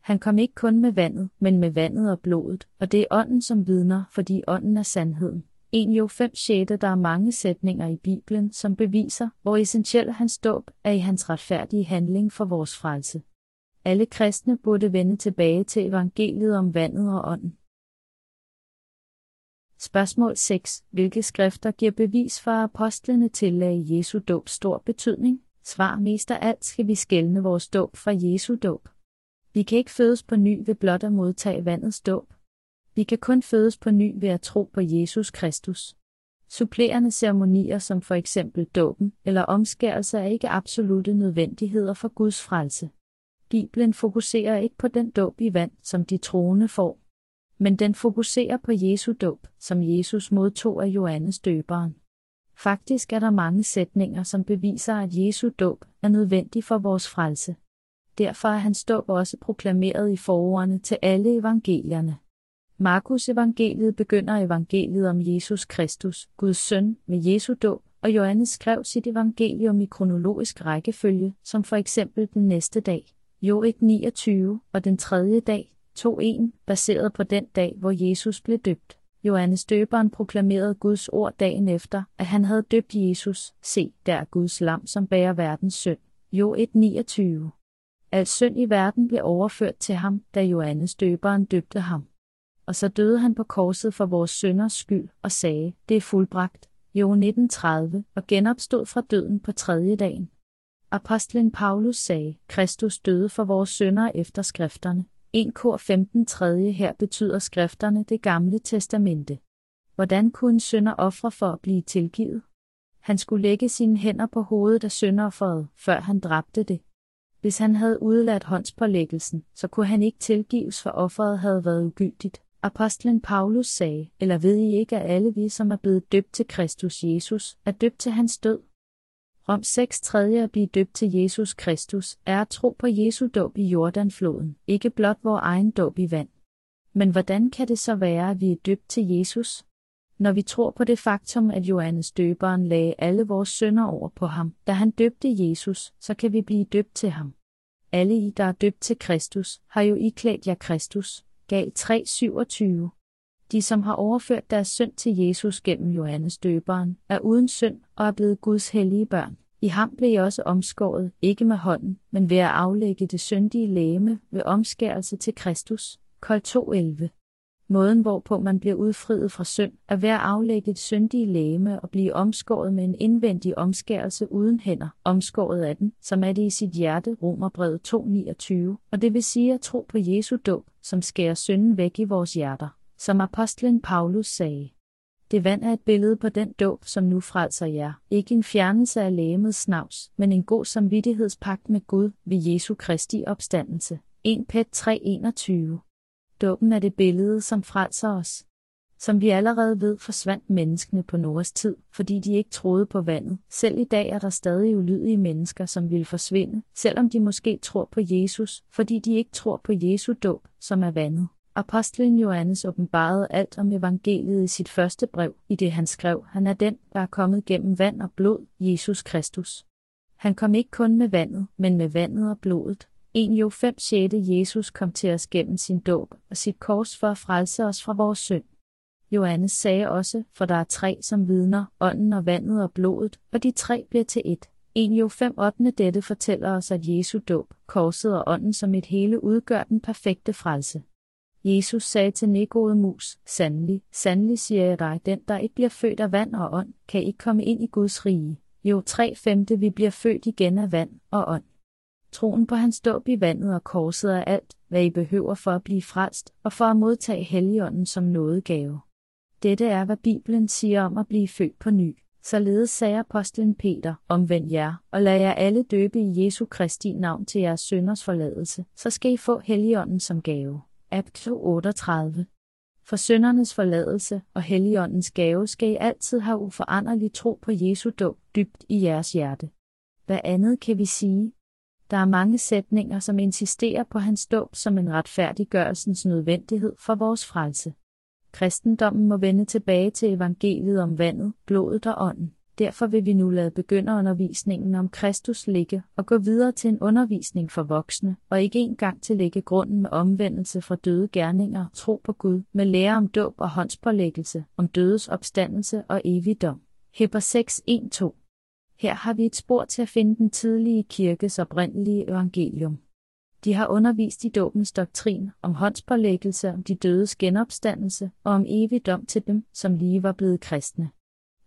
Han kom ikke kun med vandet, men med vandet og blodet, og det er ånden, som vidner, fordi ånden er sandheden. En jo 5 6. Der er mange sætninger i Bibelen, som beviser, hvor essentiel hans dåb er i hans retfærdige handling for vores frelse. Alle kristne burde vende tilbage til evangeliet om vandet og ånden. Spørgsmål 6. Hvilke skrifter giver bevis for, at apostlene tillagde Jesu dåb stor betydning? Svar mest af alt skal vi skælne vores dåb fra Jesu dåb. Vi kan ikke fødes på ny ved blot at modtage vandets dåb. Vi kan kun fødes på ny ved at tro på Jesus Kristus. Supplerende ceremonier som for eksempel dåben eller omskærelse er ikke absolute nødvendigheder for Guds frelse. Bibelen fokuserer ikke på den dåb i vand, som de troende får, men den fokuserer på Jesu dåb, som Jesus modtog af Johannes døberen. Faktisk er der mange sætninger, som beviser, at Jesu dåb er nødvendig for vores frelse. Derfor er hans dåb også proklameret i forordene til alle evangelierne. Markus evangeliet begynder evangeliet om Jesus Kristus, Guds søn, med Jesu dåb, og Johannes skrev sit evangelium i kronologisk rækkefølge, som for eksempel den næste dag, jo 29, og den tredje dag, 2.1, baseret på den dag, hvor Jesus blev døbt. Johannes døberen proklamerede Guds ord dagen efter, at han havde døbt Jesus. Se, der er Guds lam, som bærer verdens synd. Jo 1.29. Al synd i verden blev overført til ham, da Johannes døberen døbte ham. Og så døde han på korset for vores synders skyld og sagde, det er fuldbragt. Jo 1930 og genopstod fra døden på tredje dagen. Apostlen Paulus sagde, Kristus døde for vores synder efter skrifterne. 1 kor 15 3. her betyder skrifterne det gamle testamente. Hvordan kunne en sønder ofre for at blive tilgivet? Han skulle lægge sine hænder på hovedet af sønderofferet, før han dræbte det. Hvis han havde udladt håndspålæggelsen, så kunne han ikke tilgives, for offeret havde været ugyldigt. Apostlen Paulus sagde, eller ved I ikke, at alle vi, som er blevet døbt til Kristus Jesus, er døbt til hans død? Rom 6 tredje at blive døbt til Jesus Kristus, er at tro på Jesu dåb i Jordanfloden, ikke blot vor egen dåb i vand. Men hvordan kan det så være, at vi er døbt til Jesus? Når vi tror på det faktum, at Johannes døberen lagde alle vores sønder over på ham, da han døbte Jesus, så kan vi blive døbt til ham. Alle I, der er døbt til Kristus, har jo iklædt jer Kristus. Gal 3:27. De, som har overført deres synd til Jesus gennem Johannes døberen, er uden synd og er blevet Guds hellige børn. I ham blev I også omskåret, ikke med hånden, men ved at aflægge det syndige læme ved omskærelse til Kristus. Kol 2.11 Måden hvorpå man bliver udfriet fra synd, er ved at aflægge et syndige læme og blive omskåret med en indvendig omskærelse uden hænder, omskåret af den, som er det i sit hjerte, Romerbrevet 2.29, og det vil sige at tro på Jesu dåb, som skærer synden væk i vores hjerter, som apostlen Paulus sagde. Det vand er et billede på den dåb, som nu frelser jer, ikke en fjernelse af lægemets snavs, men en god samvittighedspagt med Gud ved Jesu Kristi opstandelse. 1 Pet 3.21 Dåben er det billede, som frelser os. Som vi allerede ved, forsvandt menneskene på Noras tid, fordi de ikke troede på vandet. Selv i dag er der stadig ulydige mennesker, som vil forsvinde, selvom de måske tror på Jesus, fordi de ikke tror på Jesu dåb, som er vandet. Apostlen Johannes åbenbarede alt om evangeliet i sit første brev, i det han skrev, han er den, der er kommet gennem vand og blod, Jesus Kristus. Han kom ikke kun med vandet, men med vandet og blodet, 1 Jo 5 6. Jesus kom til os gennem sin dåb og sit kors for at frelse os fra vores synd. Johannes sagde også, for der er tre som vidner, ånden og vandet og blodet, og de tre bliver til et. 1 Jo 5 8. Dette fortæller os, at Jesu dåb, korset og ånden som et hele udgør den perfekte frelse. Jesus sagde til Nikodemus, sandelig, sandelig siger jeg dig, den der ikke bliver født af vand og ånd, kan ikke komme ind i Guds rige. Jo 3 5. vi bliver født igen af vand og ånd. Troen på hans dåb i vandet og korset er alt, hvad I behøver for at blive frelst og for at modtage Helligånden som nådegave. Dette er, hvad Bibelen siger om at blive født på ny. Således sagde apostlen Peter, omvend jer, og lad jer alle døbe i Jesu Kristi navn til jeres sønders forladelse, så skal I få Helligånden som gave. Apto 38 For søndernes forladelse og Helligåndens gave skal I altid have uforanderlig tro på Jesu dåb dybt i jeres hjerte. Hvad andet kan vi sige? Der er mange sætninger, som insisterer på hans dåb som en retfærdiggørelsens nødvendighed for vores frelse. Kristendommen må vende tilbage til evangeliet om vandet, blodet og ånden. Derfor vil vi nu lade begynderundervisningen om Kristus ligge og gå videre til en undervisning for voksne, og ikke engang til lægge grunden med omvendelse fra døde gerninger, tro på Gud, med lære om dåb og håndspålæggelse, om dødes opstandelse og evigdom. Hebber 6, 1-2 her har vi et spor til at finde den tidlige kirkes oprindelige evangelium. De har undervist i dåbens doktrin, om håndspålæggelse, om de dødes genopstandelse og om evig dom til dem, som lige var blevet kristne.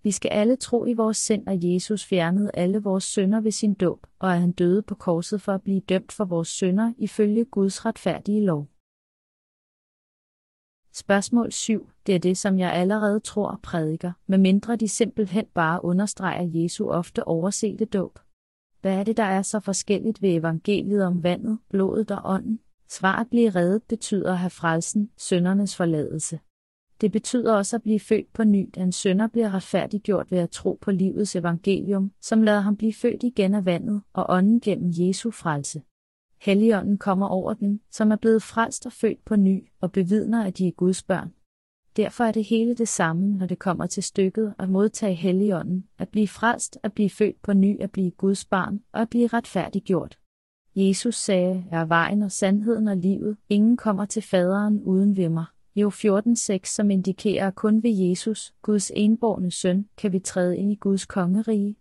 Vi skal alle tro i vores sind, at Jesus fjernede alle vores synder ved sin dåb, og at han døde på korset for at blive dømt for vores synder ifølge Guds retfærdige lov. Spørgsmål 7. Det er det, som jeg allerede tror og prædiker, medmindre de simpelthen bare understreger Jesu ofte oversete dåb. Hvad er det, der er så forskelligt ved evangeliet om vandet, blodet og ånden? Svaret blive reddet betyder at have frelsen, søndernes forladelse. Det betyder også at blive født på ny, at en sønder bliver retfærdiggjort ved at tro på livets evangelium, som lader ham blive født igen af vandet og ånden gennem Jesu frelse. Helligånden kommer over dem, som er blevet frelst og født på ny, og bevidner, at de er Guds børn. Derfor er det hele det samme, når det kommer til stykket at modtage Helligånden, at blive frelst, at blive født på ny, at blive Guds barn og at blive retfærdiggjort. Jesus sagde, jeg er vejen og sandheden og livet, ingen kommer til faderen uden ved mig. Jo 14.6, som indikerer, at kun ved Jesus, Guds enborne søn, kan vi træde ind i Guds kongerige.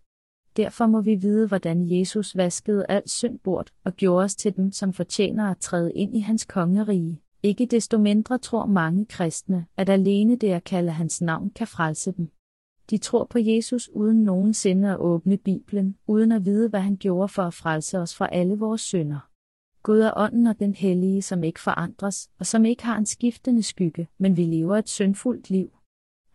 Derfor må vi vide, hvordan Jesus vaskede alt synd bort og gjorde os til dem, som fortjener at træde ind i hans kongerige. Ikke desto mindre tror mange kristne, at alene det at kalde hans navn kan frelse dem. De tror på Jesus uden nogensinde at åbne Bibelen, uden at vide, hvad han gjorde for at frelse os fra alle vores synder. Gud er ånden og den hellige, som ikke forandres, og som ikke har en skiftende skygge, men vi lever et syndfuldt liv.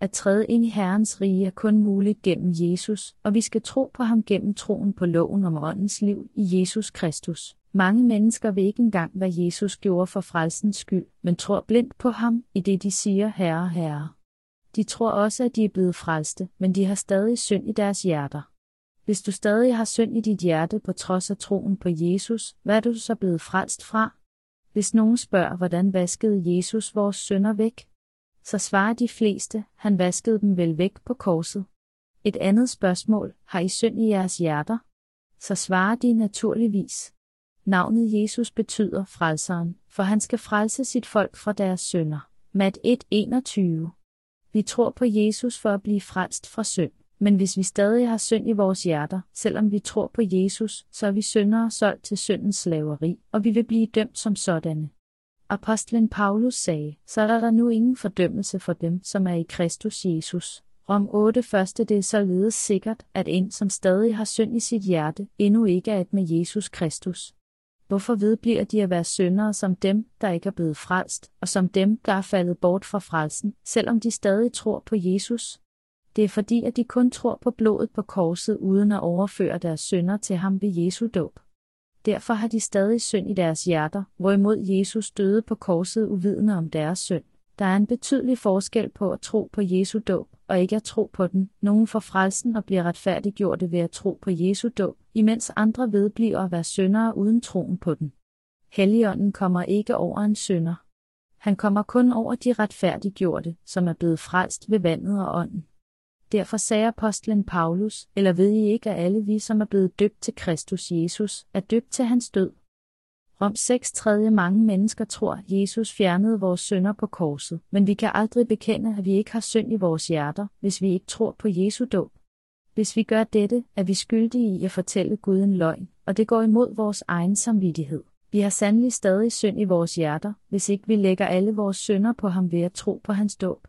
At træde ind i Herrens rige er kun muligt gennem Jesus, og vi skal tro på ham gennem troen på loven om åndens liv i Jesus Kristus. Mange mennesker ved ikke engang, hvad Jesus gjorde for frelsens skyld, men tror blindt på ham, i det de siger, Herre, Herre. De tror også, at de er blevet frelste, men de har stadig synd i deres hjerter. Hvis du stadig har synd i dit hjerte på trods af troen på Jesus, hvad er du så blevet frelst fra? Hvis nogen spørger, hvordan vaskede Jesus vores synder væk? Så svarer de fleste, han vaskede dem vel væk på korset. Et andet spørgsmål, har I synd i jeres hjerter? Så svarer de naturligvis. Navnet Jesus betyder frelseren, for han skal frelse sit folk fra deres synder. Mat 1.21 Vi tror på Jesus for at blive frelst fra synd. Men hvis vi stadig har synd i vores hjerter, selvom vi tror på Jesus, så er vi syndere solgt til syndens slaveri, og vi vil blive dømt som sådanne. Apostlen Paulus sagde, så er der nu ingen fordømmelse for dem, som er i Kristus Jesus. Rom 8 første det er således sikkert, at en, som stadig har synd i sit hjerte, endnu ikke er et med Jesus Kristus. Hvorfor vedbliver de at være syndere som dem, der ikke er blevet frelst, og som dem, der er faldet bort fra frelsen, selvom de stadig tror på Jesus? Det er fordi, at de kun tror på blodet på korset uden at overføre deres synder til ham ved Jesu dåb. Derfor har de stadig synd i deres hjerter, hvorimod Jesus døde på korset uvidende om deres synd. Der er en betydelig forskel på at tro på Jesu dåb og ikke at tro på den. Nogen får frelsen og bliver retfærdiggjorte ved at tro på Jesu dåb, imens andre vedbliver at være syndere uden troen på den. Helligånden kommer ikke over en synder. Han kommer kun over de retfærdiggjorte, som er blevet frelst ved vandet og ånden. Derfor sagde apostlen Paulus, eller ved I ikke, at alle vi, som er blevet døbt til Kristus Jesus, er døbt til hans død? Rom 6 tredje mange mennesker tror, at Jesus fjernede vores synder på korset, men vi kan aldrig bekende, at vi ikke har synd i vores hjerter, hvis vi ikke tror på Jesu dåb. Hvis vi gør dette, er vi skyldige i at fortælle Gud en løgn, og det går imod vores egen samvittighed. Vi har sandelig stadig synd i vores hjerter, hvis ikke vi lægger alle vores synder på ham ved at tro på hans dåb.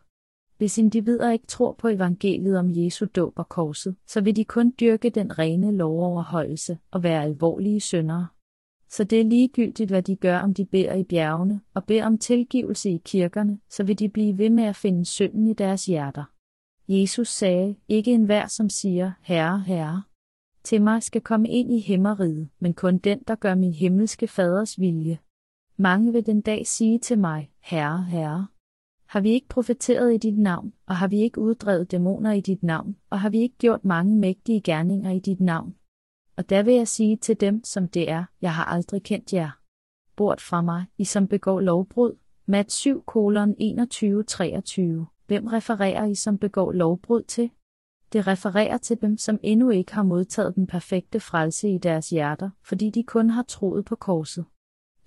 Hvis individer ikke tror på evangeliet om Jesu dåb og korset, så vil de kun dyrke den rene lovoverholdelse og være alvorlige syndere. Så det er ligegyldigt, hvad de gør, om de beder i bjergene og beder om tilgivelse i kirkerne, så vil de blive ved med at finde synden i deres hjerter. Jesus sagde, ikke enhver, som siger, Herre, Herre. Til mig skal komme ind i himmeriget, men kun den, der gør min himmelske faders vilje. Mange vil den dag sige til mig, Herre, Herre. Har vi ikke profeteret i dit navn, og har vi ikke uddrevet dæmoner i dit navn, og har vi ikke gjort mange mægtige gerninger i dit navn? Og der vil jeg sige til dem, som det er, jeg har aldrig kendt jer. Bort fra mig, I som begår lovbrud. Mat 7 kolon 21-23. Hvem refererer I som begår lovbrud til? Det refererer til dem, som endnu ikke har modtaget den perfekte frelse i deres hjerter, fordi de kun har troet på korset.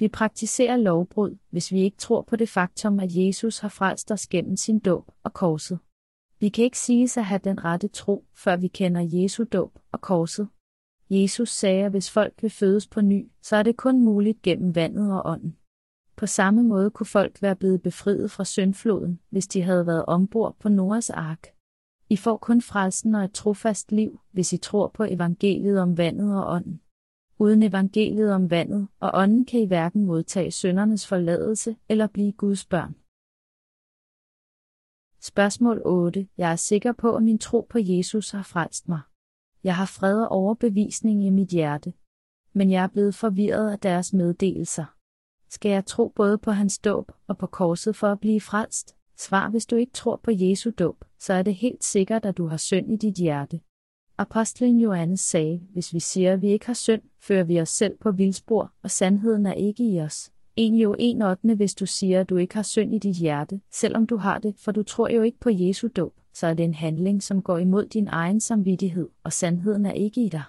Vi praktiserer lovbrud, hvis vi ikke tror på det faktum, at Jesus har frelst os gennem sin dåb og korset. Vi kan ikke sige at have den rette tro, før vi kender Jesu dåb og korset. Jesus sagde, at hvis folk vil fødes på ny, så er det kun muligt gennem vandet og ånden. På samme måde kunne folk være blevet befriet fra syndfloden, hvis de havde været ombord på Noras ark. I får kun frelsen og et trofast liv, hvis I tror på evangeliet om vandet og ånden. Uden evangeliet om vandet og ånden kan I hverken modtage søndernes forladelse eller blive Guds børn. Spørgsmål 8. Jeg er sikker på, at min tro på Jesus har frelst mig. Jeg har fred og overbevisning i mit hjerte. Men jeg er blevet forvirret af deres meddelelser. Skal jeg tro både på hans dåb og på korset for at blive frelst? Svar hvis du ikke tror på Jesu dåb, så er det helt sikkert, at du har synd i dit hjerte. Apostlen Johannes sagde, hvis vi siger, at vi ikke har synd, fører vi os selv på vildspor, og sandheden er ikke i os. En jo en ottende, hvis du siger, at du ikke har synd i dit hjerte, selvom du har det, for du tror jo ikke på Jesu dåb, så er det en handling, som går imod din egen samvittighed, og sandheden er ikke i dig.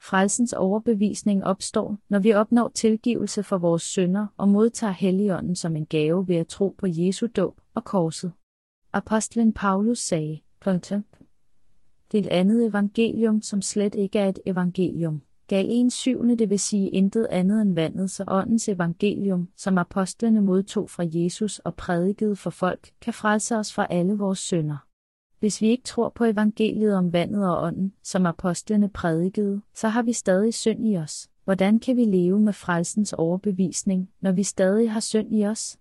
Frelsens overbevisning opstår, når vi opnår tilgivelse for vores synder og modtager Helligånden som en gave ved at tro på Jesu dåb og korset. Apostlen Paulus sagde, punktum, det andet evangelium, som slet ikke er et evangelium. gav en syvende, det vil sige intet andet end vandets og åndens evangelium, som apostlene modtog fra Jesus og prædikede for folk, kan frelse os fra alle vores synder. Hvis vi ikke tror på evangeliet om vandet og ånden, som apostlene prædikede, så har vi stadig synd i os. Hvordan kan vi leve med frelsens overbevisning, når vi stadig har synd i os?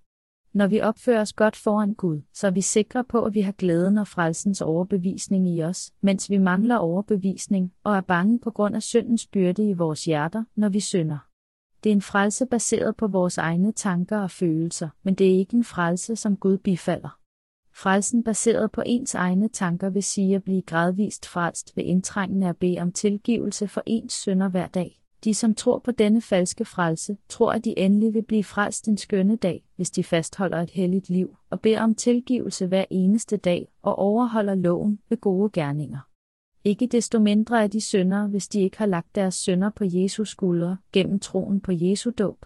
Når vi opfører os godt foran Gud, så er vi sikre på, at vi har glæden og frelsens overbevisning i os, mens vi mangler overbevisning og er bange på grund af syndens byrde i vores hjerter, når vi synder. Det er en frelse baseret på vores egne tanker og følelser, men det er ikke en frelse, som Gud bifalder. Frelsen baseret på ens egne tanker vil sige at blive gradvist frelst ved indtrængende at bede om tilgivelse for ens synder hver dag. De, som tror på denne falske frelse, tror, at de endelig vil blive frelst en skønne dag, hvis de fastholder et helligt liv, og beder om tilgivelse hver eneste dag og overholder loven ved gode gerninger. Ikke desto mindre er de syndere, hvis de ikke har lagt deres synder på Jesus skuldre gennem troen på Jesu dåb.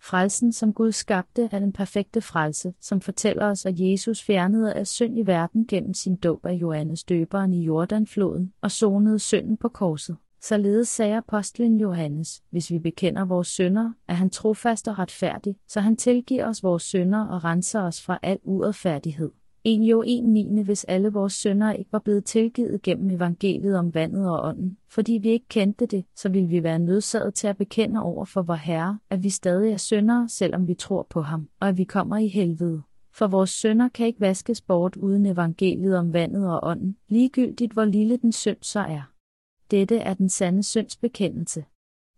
Frelsen, som Gud skabte, er den perfekte frelse, som fortæller os, at Jesus fjernede af synd i verden gennem sin dåb af Johannes døberen i Jordanfloden og sonede synden på korset. Således sagde apostlen Johannes, hvis vi bekender vores synder, er han trofast og retfærdig, så han tilgiver os vores synder og renser os fra al uretfærdighed. En jo en niende, hvis alle vores synder ikke var blevet tilgivet gennem evangeliet om vandet og ånden, fordi vi ikke kendte det, så ville vi være nødsaget til at bekende over for vor Herre, at vi stadig er syndere, selvom vi tror på ham, og at vi kommer i helvede. For vores synder kan ikke vaskes bort uden evangeliet om vandet og ånden, ligegyldigt hvor lille den synd så er. Dette er den sande syndsbekendelse.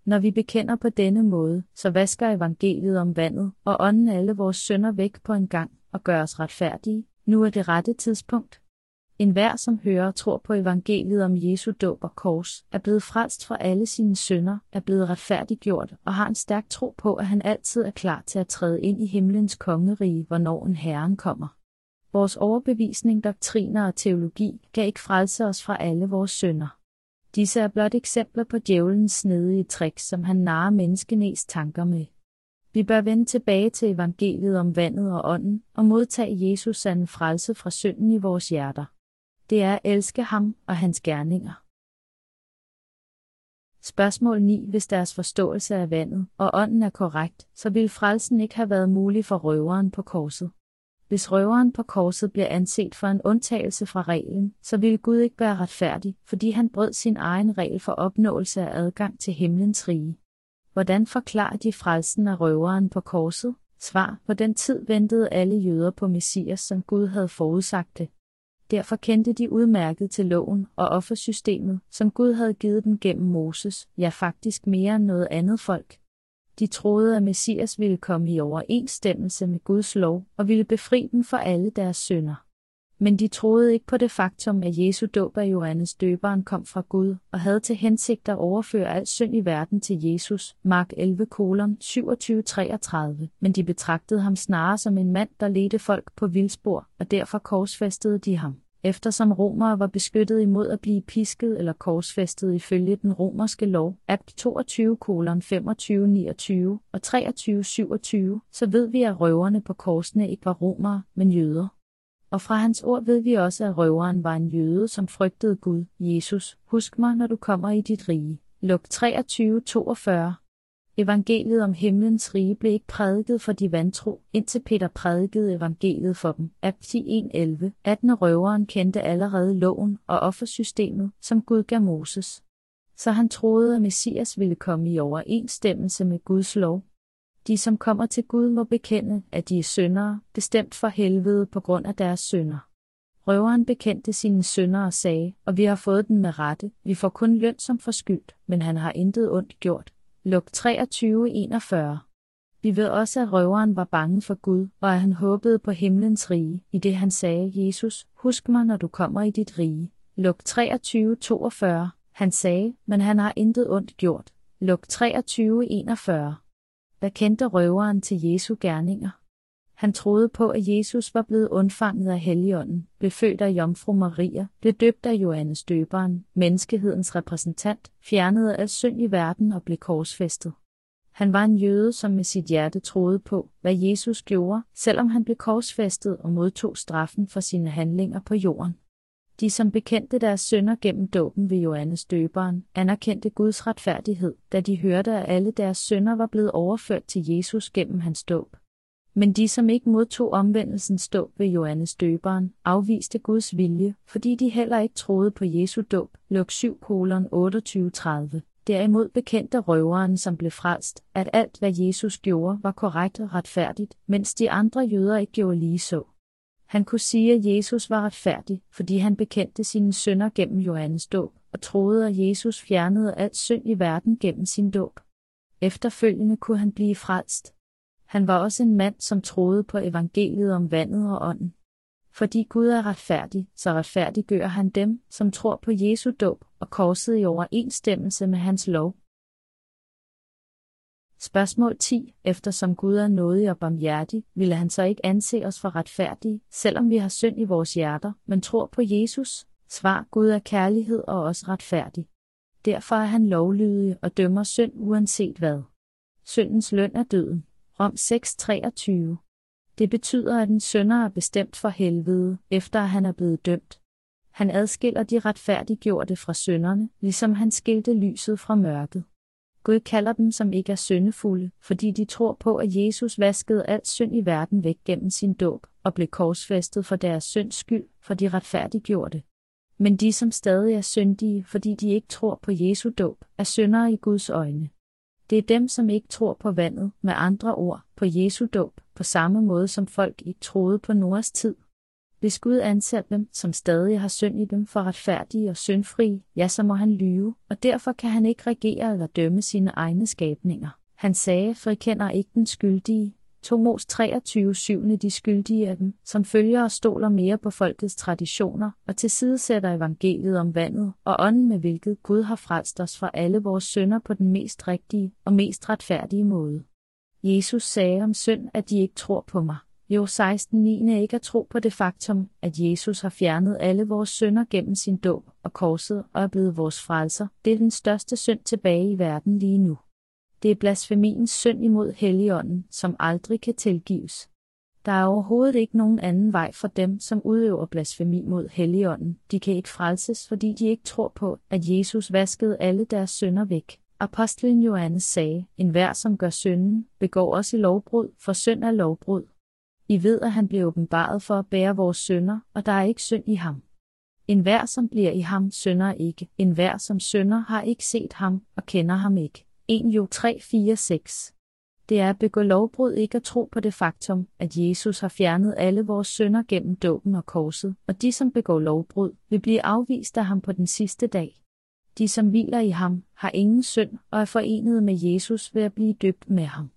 Når vi bekender på denne måde, så vasker evangeliet om vandet og ånden alle vores synder væk på en gang og gør os retfærdige. Nu er det rette tidspunkt. En hver, som hører og tror på evangeliet om Jesu dåb og kors, er blevet frelst fra alle sine synder, er blevet retfærdiggjort og har en stærk tro på, at han altid er klar til at træde ind i himlens kongerige, hvornår en herren kommer. Vores overbevisning, doktriner og teologi kan ikke frelse os fra alle vores synder. Disse er blot eksempler på djævelens snedige tricks, som han narer menneskenes tanker med. Vi bør vende tilbage til evangeliet om vandet og ånden og modtage Jesus sande frelse fra synden i vores hjerter. Det er at elske ham og hans gerninger. Spørgsmål 9. Hvis deres forståelse af vandet og ånden er korrekt, så vil frelsen ikke have været mulig for røveren på korset. Hvis røveren på korset bliver anset for en undtagelse fra reglen, så vil Gud ikke være retfærdig, fordi han brød sin egen regel for opnåelse af adgang til himlens rige. Hvordan forklarer de frelsen af røveren på korset? Svar, på den tid ventede alle jøder på Messias, som Gud havde forudsagt det. Derfor kendte de udmærket til loven og offersystemet, som Gud havde givet dem gennem Moses, ja faktisk mere end noget andet folk. De troede, at Messias ville komme i overensstemmelse med Guds lov og ville befri dem for alle deres synder. Men de troede ikke på det faktum, at Jesu dåb af Johannes døberen kom fra Gud og havde til hensigt at overføre al synd i verden til Jesus, Mark 11, 27-33, men de betragtede ham snarere som en mand, der ledte folk på vildspor, og derfor korsfæstede de ham eftersom romere var beskyttet imod at blive pisket eller korsfæstet ifølge den romerske lov, Act 22 kolon 25 29 og 23 27, så ved vi, at røverne på korsene ikke var romere, men jøder. Og fra hans ord ved vi også, at røveren var en jøde, som frygtede Gud, Jesus, husk mig, når du kommer i dit rige. Luk 23 42 Evangeliet om himlens rige blev ikke prædiket for de vantro, indtil Peter prædikede evangeliet for dem. Apti 1.11. 18. røveren kendte allerede loven og offersystemet, som Gud gav Moses. Så han troede, at Messias ville komme i overensstemmelse med Guds lov. De, som kommer til Gud, må bekende, at de er syndere, bestemt for helvede på grund af deres synder. Røveren bekendte sine synder og sagde, og vi har fået den med rette, vi får kun løn som forskyldt, men han har intet ondt gjort. Luk 23:41. Vi ved også, at røveren var bange for Gud, og at han håbede på himlens rige, i det han sagde, Jesus, husk mig, når du kommer i dit rige. Luk 23.42. Han sagde, men han har intet ondt gjort. Luk 23.41. Der kendte røveren til Jesu gerninger? Han troede på, at Jesus var blevet undfanget af Helligånden, blev født af Jomfru Maria, blev døbt af Johannes Døberen, menneskehedens repræsentant, fjernede al synd i verden og blev korsfæstet. Han var en jøde, som med sit hjerte troede på, hvad Jesus gjorde, selvom han blev korsfæstet og modtog straffen for sine handlinger på jorden. De, som bekendte deres sønder gennem dåben ved Johannes døberen, anerkendte Guds retfærdighed, da de hørte, at alle deres sønder var blevet overført til Jesus gennem hans dåb. Men de, som ikke modtog omvendelsens stå ved Johannes døberen, afviste Guds vilje, fordi de heller ikke troede på Jesu dåb. Luk 7 kolon 28.30. Derimod bekendte røveren, som blev frelst, at alt hvad Jesus gjorde var korrekt og retfærdigt, mens de andre jøder ikke gjorde lige så. Han kunne sige, at Jesus var retfærdig, fordi han bekendte sine sønder gennem Johannes dåb, og troede, at Jesus fjernede alt synd i verden gennem sin dåb. Efterfølgende kunne han blive frelst. Han var også en mand, som troede på evangeliet om vandet og ånden. Fordi Gud er retfærdig, så retfærdiggør han dem, som tror på Jesu dåb og korset i overensstemmelse med hans lov. Spørgsmål 10. Eftersom Gud er nådig og barmhjertig, ville han så ikke anse os for retfærdige, selvom vi har synd i vores hjerter, men tror på Jesus? Svar Gud er kærlighed og også retfærdig. Derfor er han lovlydig og dømmer synd uanset hvad. Syndens løn er døden. Rom 6:23 det betyder, at en sønder er bestemt for helvede, efter at han er blevet dømt. Han adskiller de retfærdiggjorte fra sønderne, ligesom han skilte lyset fra mørket. Gud kalder dem, som ikke er syndefulde, fordi de tror på, at Jesus vaskede al synd i verden væk gennem sin dåb og blev korsfæstet for deres synds skyld, for de retfærdiggjorte. Men de, som stadig er syndige, fordi de ikke tror på Jesu dåb, er syndere i Guds øjne. Det er dem, som ikke tror på vandet, med andre ord, på Jesu dåb, på samme måde som folk ikke troede på Noras tid. Hvis Gud anser dem, som stadig har synd i dem, for retfærdige og syndfri, ja, så må han lyve, og derfor kan han ikke regere eller dømme sine egne skabninger. Han sagde, frikender ikke den skyldige, Tomos 23 syvende de skyldige af dem, som følger og stoler mere på folkets traditioner og tilsidesætter evangeliet om vandet og ånden med hvilket Gud har frelst os fra alle vores synder på den mest rigtige og mest retfærdige måde. Jesus sagde om synd, at de ikke tror på mig. Jo 16.9. ikke at tro på det faktum, at Jesus har fjernet alle vores synder gennem sin dåb og korset og er blevet vores frelser, det er den største synd tilbage i verden lige nu. Det er blasfemiens synd imod Helligånden, som aldrig kan tilgives. Der er overhovedet ikke nogen anden vej for dem, som udøver blasfemi mod Helligånden. De kan ikke frelses, fordi de ikke tror på, at Jesus vaskede alle deres synder væk. Apostlen Johannes sagde, en hver som gør synden, begår også i lovbrud, for synd er lovbrud. I ved, at han blev åbenbaret for at bære vores synder, og der er ikke synd i ham. En hver som bliver i ham, synder ikke. En hver som synder har ikke set ham og kender ham ikke. 1 Jo 3, 4, 6. Det er at begå lovbrud ikke at tro på det faktum, at Jesus har fjernet alle vores synder gennem dåben og korset, og de, som begår lovbrud, vil blive afvist af ham på den sidste dag. De, som hviler i ham, har ingen synd og er forenet med Jesus ved at blive døbt med ham.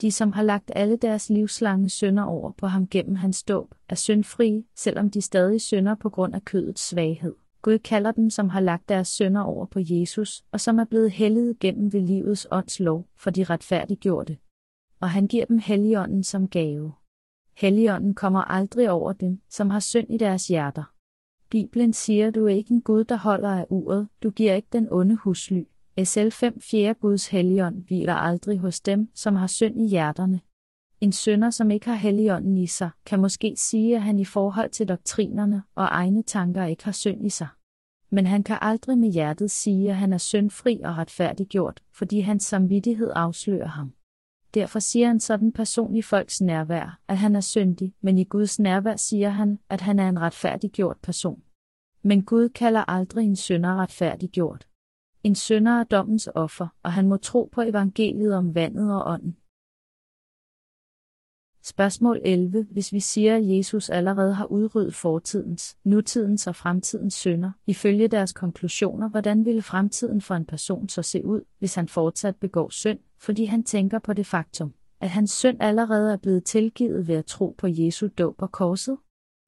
De, som har lagt alle deres livslange synder over på ham gennem hans dåb, er syndfrie, selvom de stadig synder på grund af kødets svaghed. Gud kalder dem, som har lagt deres sønder over på Jesus, og som er blevet helliget gennem ved livets ånds lov, for de retfærdiggjorte. Og han giver dem helligånden som gave. Helligånden kommer aldrig over dem, som har synd i deres hjerter. Bibelen siger, du er ikke en Gud, der holder af uret, du giver ikke den onde husly. SL 5 4 Guds helligånd hviler aldrig hos dem, som har synd i hjerterne. En sønder, som ikke har helligånden i sig, kan måske sige, at han i forhold til doktrinerne og egne tanker ikke har synd i sig. Men han kan aldrig med hjertet sige, at han er syndfri og retfærdiggjort, fordi hans samvittighed afslører ham. Derfor siger en sådan person i folks nærvær, at han er syndig, men i Guds nærvær siger han, at han er en retfærdiggjort person. Men Gud kalder aldrig en sønder retfærdiggjort. En sønder er dommens offer, og han må tro på evangeliet om vandet og ånden. Spørgsmål 11. Hvis vi siger, at Jesus allerede har udryddet fortidens, nutidens og fremtidens synder, ifølge deres konklusioner, hvordan ville fremtiden for en person så se ud, hvis han fortsat begår synd, fordi han tænker på det faktum, at hans synd allerede er blevet tilgivet ved at tro på Jesu dåb og korset?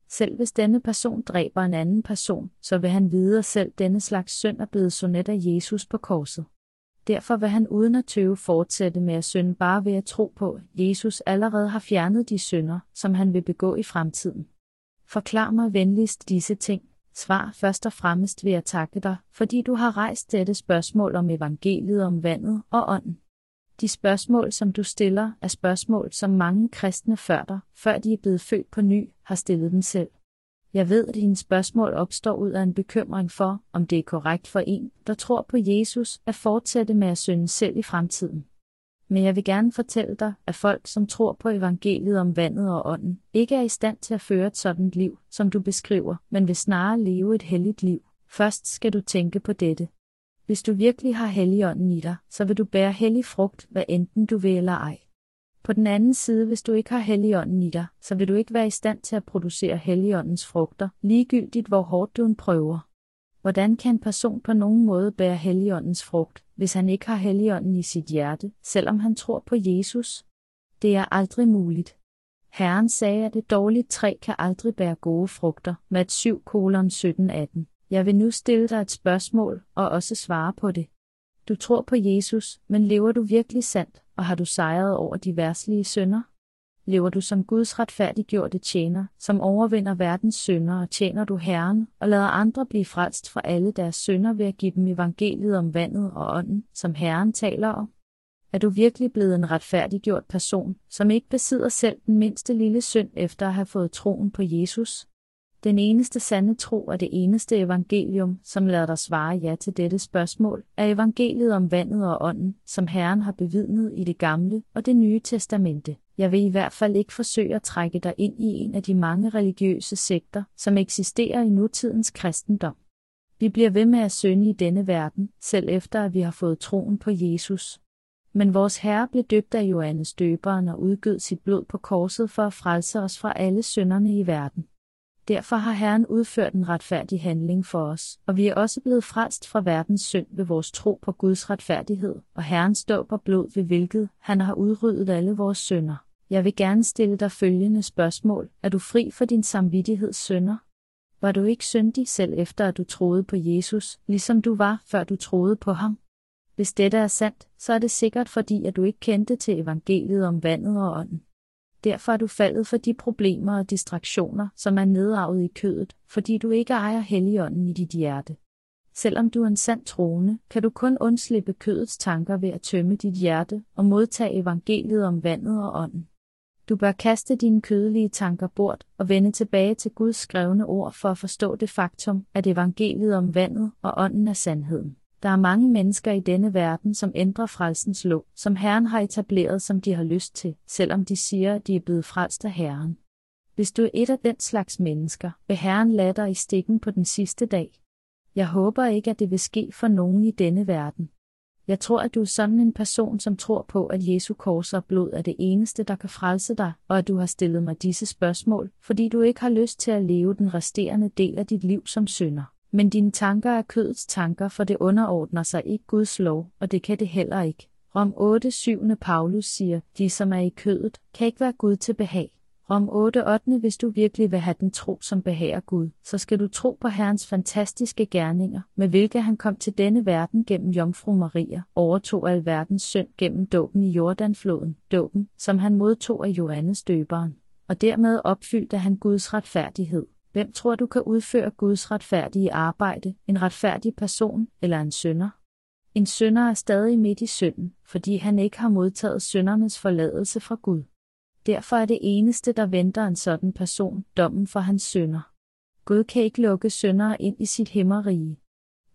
Selv hvis denne person dræber en anden person, så vil han vide, at selv denne slags synd er blevet sonet af Jesus på korset. Derfor vil han uden at tøve fortsætte med at synde bare ved at tro på, at Jesus allerede har fjernet de synder, som han vil begå i fremtiden. Forklar mig venligst disse ting. Svar først og fremmest ved at takke dig, fordi du har rejst dette spørgsmål om evangeliet om vandet og ånden. De spørgsmål, som du stiller, er spørgsmål, som mange kristne før dig, før de er blevet født på ny, har stillet dem selv. Jeg ved, at dine spørgsmål opstår ud af en bekymring for, om det er korrekt for en, der tror på Jesus, at fortsætte med at synde selv i fremtiden. Men jeg vil gerne fortælle dig, at folk, som tror på evangeliet om vandet og ånden, ikke er i stand til at føre et sådan liv, som du beskriver, men vil snarere leve et helligt liv. Først skal du tænke på dette. Hvis du virkelig har helligånden i dig, så vil du bære hellig frugt, hvad enten du vil eller ej. På den anden side, hvis du ikke har helligånden i dig, så vil du ikke være i stand til at producere helligåndens frugter, ligegyldigt hvor hårdt du en prøver. Hvordan kan en person på nogen måde bære helligåndens frugt, hvis han ikke har helligånden i sit hjerte, selvom han tror på Jesus? Det er aldrig muligt. Herren sagde, at et dårligt træ kan aldrig bære gode frugter, Mat 7 kolon 17-18. Jeg vil nu stille dig et spørgsmål og også svare på det. Du tror på Jesus, men lever du virkelig sandt, og har du sejret over de værtslige sønder? Lever du som Guds retfærdiggjorte tjener, som overvinder verdens synder og tjener du Herren, og lader andre blive frelst fra alle deres synder ved at give dem evangeliet om vandet og ånden, som Herren taler om? Er du virkelig blevet en retfærdiggjort person, som ikke besidder selv den mindste lille synd efter at have fået troen på Jesus? Den eneste sande tro og det eneste evangelium, som lader dig svare ja til dette spørgsmål, er evangeliet om vandet og ånden, som Herren har bevidnet i det gamle og det nye testamente. Jeg vil i hvert fald ikke forsøge at trække dig ind i en af de mange religiøse sekter, som eksisterer i nutidens kristendom. Vi bliver ved med at synde i denne verden, selv efter at vi har fået troen på Jesus. Men vores Herre blev døbt af Johannes døberen og udgød sit blod på korset for at frelse os fra alle synderne i verden. Derfor har Herren udført en retfærdig handling for os, og vi er også blevet frelst fra verdens synd ved vores tro på Guds retfærdighed, og Herrens dåb og blod ved hvilket han har udryddet alle vores synder. Jeg vil gerne stille dig følgende spørgsmål. Er du fri for din samvittigheds synder? Var du ikke syndig selv efter at du troede på Jesus, ligesom du var, før du troede på ham? Hvis dette er sandt, så er det sikkert fordi, at du ikke kendte til evangeliet om vandet og ånden. Derfor er du faldet for de problemer og distraktioner, som er nedarvet i kødet, fordi du ikke ejer helligånden i dit hjerte. Selvom du er en sand troende, kan du kun undslippe kødets tanker ved at tømme dit hjerte og modtage evangeliet om vandet og ånden. Du bør kaste dine kødelige tanker bort og vende tilbage til Guds skrevne ord for at forstå det faktum, at evangeliet om vandet og ånden er sandheden. Der er mange mennesker i denne verden, som ændrer frelsens lov, som Herren har etableret, som de har lyst til, selvom de siger, at de er blevet frelst af Herren. Hvis du er et af den slags mennesker, vil Herren lade dig i stikken på den sidste dag. Jeg håber ikke, at det vil ske for nogen i denne verden. Jeg tror, at du er sådan en person, som tror på, at Jesu kors og blod er det eneste, der kan frelse dig, og at du har stillet mig disse spørgsmål, fordi du ikke har lyst til at leve den resterende del af dit liv som synder. Men dine tanker er kødets tanker, for det underordner sig ikke Guds lov, og det kan det heller ikke. Rom 8. 7. Paulus siger, de som er i kødet, kan ikke være Gud til behag. Rom 8. 8. Hvis du virkelig vil have den tro, som behager Gud, så skal du tro på Herrens fantastiske gerninger, med hvilke han kom til denne verden gennem Jomfru Maria, overtog al verdens synd gennem dåben i Jordanfloden, dåben, som han modtog af Johannes døberen. Og dermed opfyldte han Guds retfærdighed. Hvem tror du kan udføre Guds retfærdige arbejde, en retfærdig person eller en synder? En synder er stadig midt i synden, fordi han ikke har modtaget syndernes forladelse fra Gud. Derfor er det eneste, der venter en sådan person, dommen for hans synder. Gud kan ikke lukke syndere ind i sit himmerige.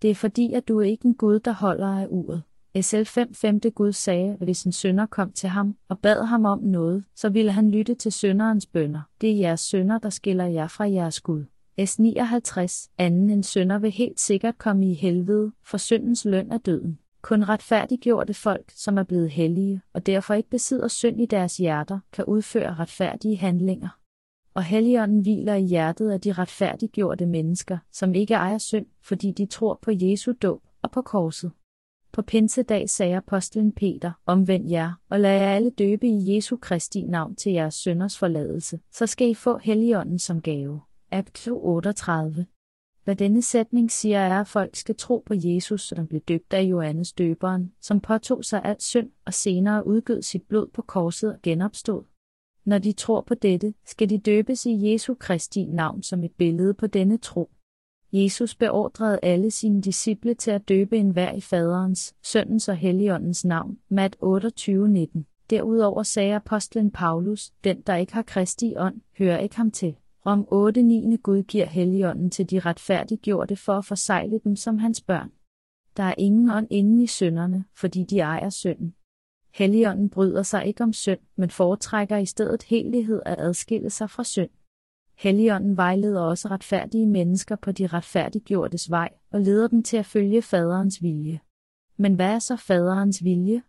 Det er fordi, at du er ikke en Gud, der holder af uret. SL 5 5. Gud sagde, at hvis en sønder kom til ham og bad ham om noget, så ville han lytte til sønderens bønder. Det er jeres sønder, der skiller jer fra jeres Gud. S 59. Anden en sønder vil helt sikkert komme i helvede, for syndens løn er døden. Kun retfærdiggjorte folk, som er blevet hellige, og derfor ikke besidder synd i deres hjerter, kan udføre retfærdige handlinger. Og helligånden hviler i hjertet af de retfærdiggjorte mennesker, som ikke ejer synd, fordi de tror på Jesu dåb og på korset. På pinsedag sagde apostlen Peter, omvend jer, og lad jer alle døbe i Jesu Kristi navn til jeres sønders forladelse, så skal I få helligånden som gave. Akt 38. Hvad denne sætning siger er, at folk skal tro på Jesus, som blev døbt af Johannes døberen, som påtog sig alt synd og senere udgød sit blod på korset og genopstod. Når de tror på dette, skal de døbes i Jesu Kristi navn som et billede på denne tro. Jesus beordrede alle sine disciple til at døbe enhver i faderens, søndens og helligåndens navn, Mat 28:19. Derudover sagde apostlen Paulus, den der ikke har Kristi ånd, hører ikke ham til. Rom 8:9 Gud giver helligånden til de retfærdiggjorte for at forsegle dem som hans børn. Der er ingen ånd inde i synderne, fordi de ejer synden. Helligånden bryder sig ikke om synd, men foretrækker i stedet hellighed at adskille sig fra synd. Helligånden vejleder også retfærdige mennesker på de retfærdiggjortes vej og leder dem til at følge faderens vilje. Men hvad er så faderens vilje?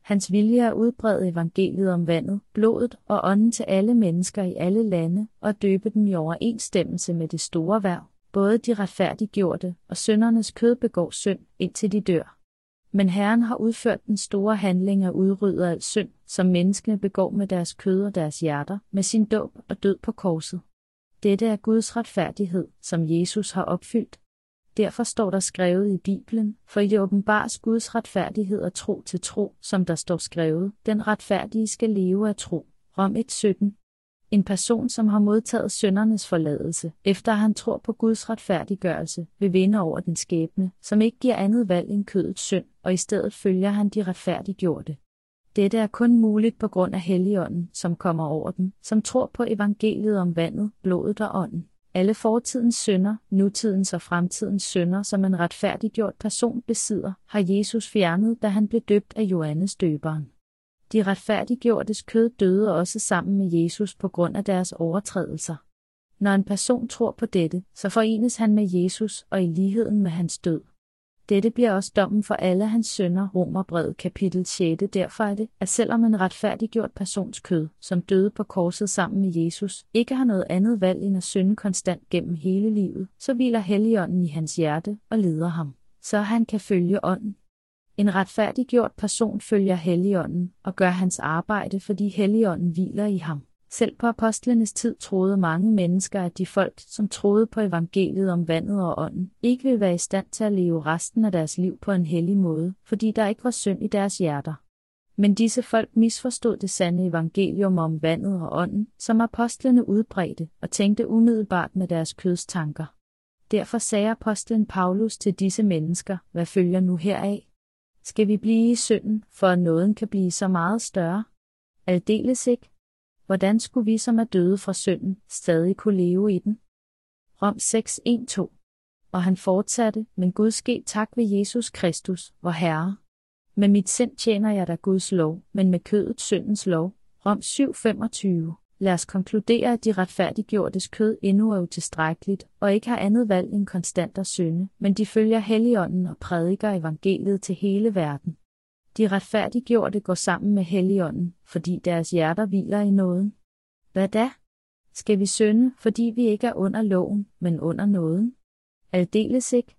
Hans vilje er at udbrede evangeliet om vandet, blodet og ånden til alle mennesker i alle lande og døbe dem i overensstemmelse med det store værv. Både de retfærdiggjorte og søndernes kød begår synd, indtil de dør. Men Herren har udført den store handling at udrydde al synd, som menneskene begår med deres kød og deres hjerter, med sin dåb og død på korset. Dette er Guds retfærdighed, som Jesus har opfyldt. Derfor står der skrevet i Bibelen, for i det åbenbares Guds retfærdighed og tro til tro, som der står skrevet, den retfærdige skal leve af tro. Rom 1.17 En person, som har modtaget søndernes forladelse, efter han tror på Guds retfærdiggørelse, vil vinde over den skæbne, som ikke giver andet valg end kødets synd, og i stedet følger han de retfærdiggjorte. Dette er kun muligt på grund af Helligånden, som kommer over dem, som tror på evangeliet om vandet, blodet og ånden. Alle fortidens synder, nutidens og fremtidens synder, som en retfærdiggjort person besidder, har Jesus fjernet, da han blev døbt af Johannes døberen. De retfærdiggjortes kød døde også sammen med Jesus på grund af deres overtrædelser. Når en person tror på dette, så forenes han med Jesus og i ligheden med hans død. Dette bliver også dommen for alle hans sønner, Romerbrevet kapitel 6. Derfor er det, at selvom en retfærdiggjort persons kød, som døde på korset sammen med Jesus, ikke har noget andet valg end at synde konstant gennem hele livet, så hviler Helligånden i hans hjerte og leder ham, så han kan følge ånden. En retfærdiggjort person følger Helligånden og gør hans arbejde, fordi Helligånden hviler i ham. Selv på apostlenes tid troede mange mennesker, at de folk, som troede på evangeliet om vandet og ånden, ikke ville være i stand til at leve resten af deres liv på en hellig måde, fordi der ikke var synd i deres hjerter. Men disse folk misforstod det sande evangelium om vandet og ånden, som apostlene udbredte og tænkte umiddelbart med deres kødstanker. Derfor sagde apostlen Paulus til disse mennesker, hvad følger nu heraf? Skal vi blive i synden, for at nåden kan blive så meget større? Aldeles ikke. Hvordan skulle vi, som er døde fra synden, stadig kunne leve i den? Rom 6.1.2 Og han fortsatte, men Gud ske tak ved Jesus Kristus, vor Herre. Med mit sind tjener jeg da Guds lov, men med kødet syndens lov. Rom 7.25 Lad os konkludere, at de retfærdiggjortes kød endnu er utilstrækkeligt, og ikke har andet valg end konstant at synde, men de følger Helligånden og prædiker evangeliet til hele verden. De retfærdiggjorte går sammen med Helligånden, fordi deres hjerter hviler i nåden. Hvad da? Skal vi synde, fordi vi ikke er under loven, men under nåden? Aldeles ikke.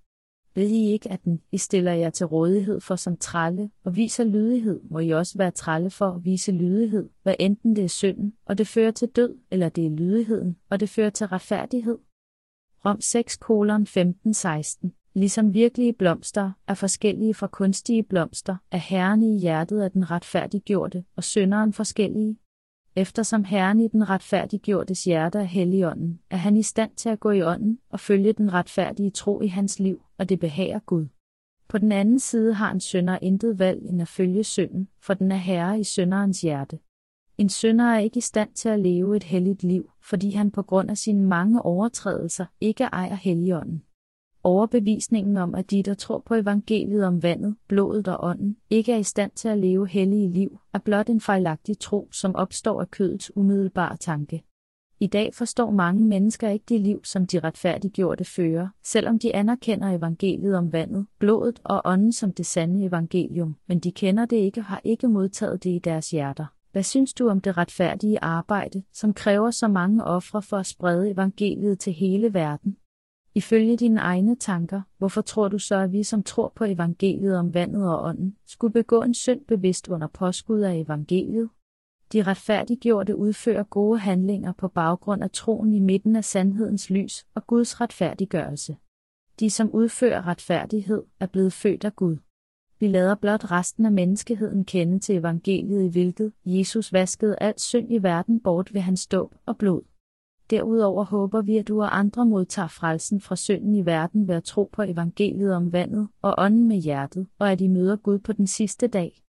Ved I ikke, at den, I stiller jer til rådighed for som trælle, og viser lydighed, må I også være trælle for at vise lydighed, hvad enten det er synden, og det fører til død, eller det er lydigheden, og det fører til retfærdighed. Rom 6 kolon 15 16 Ligesom virkelige blomster er forskellige fra kunstige blomster, er herren i hjertet af den retfærdiggjorte og synderen forskellige. Eftersom herren i den retfærdiggjortes hjerte er helligånden, er han i stand til at gå i ånden og følge den retfærdige tro i hans liv, og det behager Gud. På den anden side har en synder intet valg end at følge synden, for den er herre i synderens hjerte. En synder er ikke i stand til at leve et helligt liv, fordi han på grund af sine mange overtrædelser ikke ejer helligånden. Overbevisningen om, at de, der tror på evangeliet om vandet, blodet og ånden, ikke er i stand til at leve hellige liv, er blot en fejlagtig tro, som opstår af kødets umiddelbare tanke. I dag forstår mange mennesker ikke det liv, som de retfærdiggjorte fører, selvom de anerkender evangeliet om vandet, blodet og ånden som det sande evangelium, men de kender det ikke og har ikke modtaget det i deres hjerter. Hvad synes du om det retfærdige arbejde, som kræver så mange ofre for at sprede evangeliet til hele verden? Ifølge dine egne tanker, hvorfor tror du så, at vi som tror på evangeliet om vandet og ånden, skulle begå en synd bevidst under påskud af evangeliet? De retfærdiggjorte udfører gode handlinger på baggrund af troen i midten af sandhedens lys og Guds retfærdiggørelse. De, som udfører retfærdighed, er blevet født af Gud. Vi lader blot resten af menneskeheden kende til evangeliet i hvilket Jesus vaskede alt synd i verden bort ved hans dåb og blod. Derudover håber vi, at du og andre modtager frelsen fra synden i verden ved at tro på evangeliet om vandet og ånden med hjertet, og at I møder Gud på den sidste dag.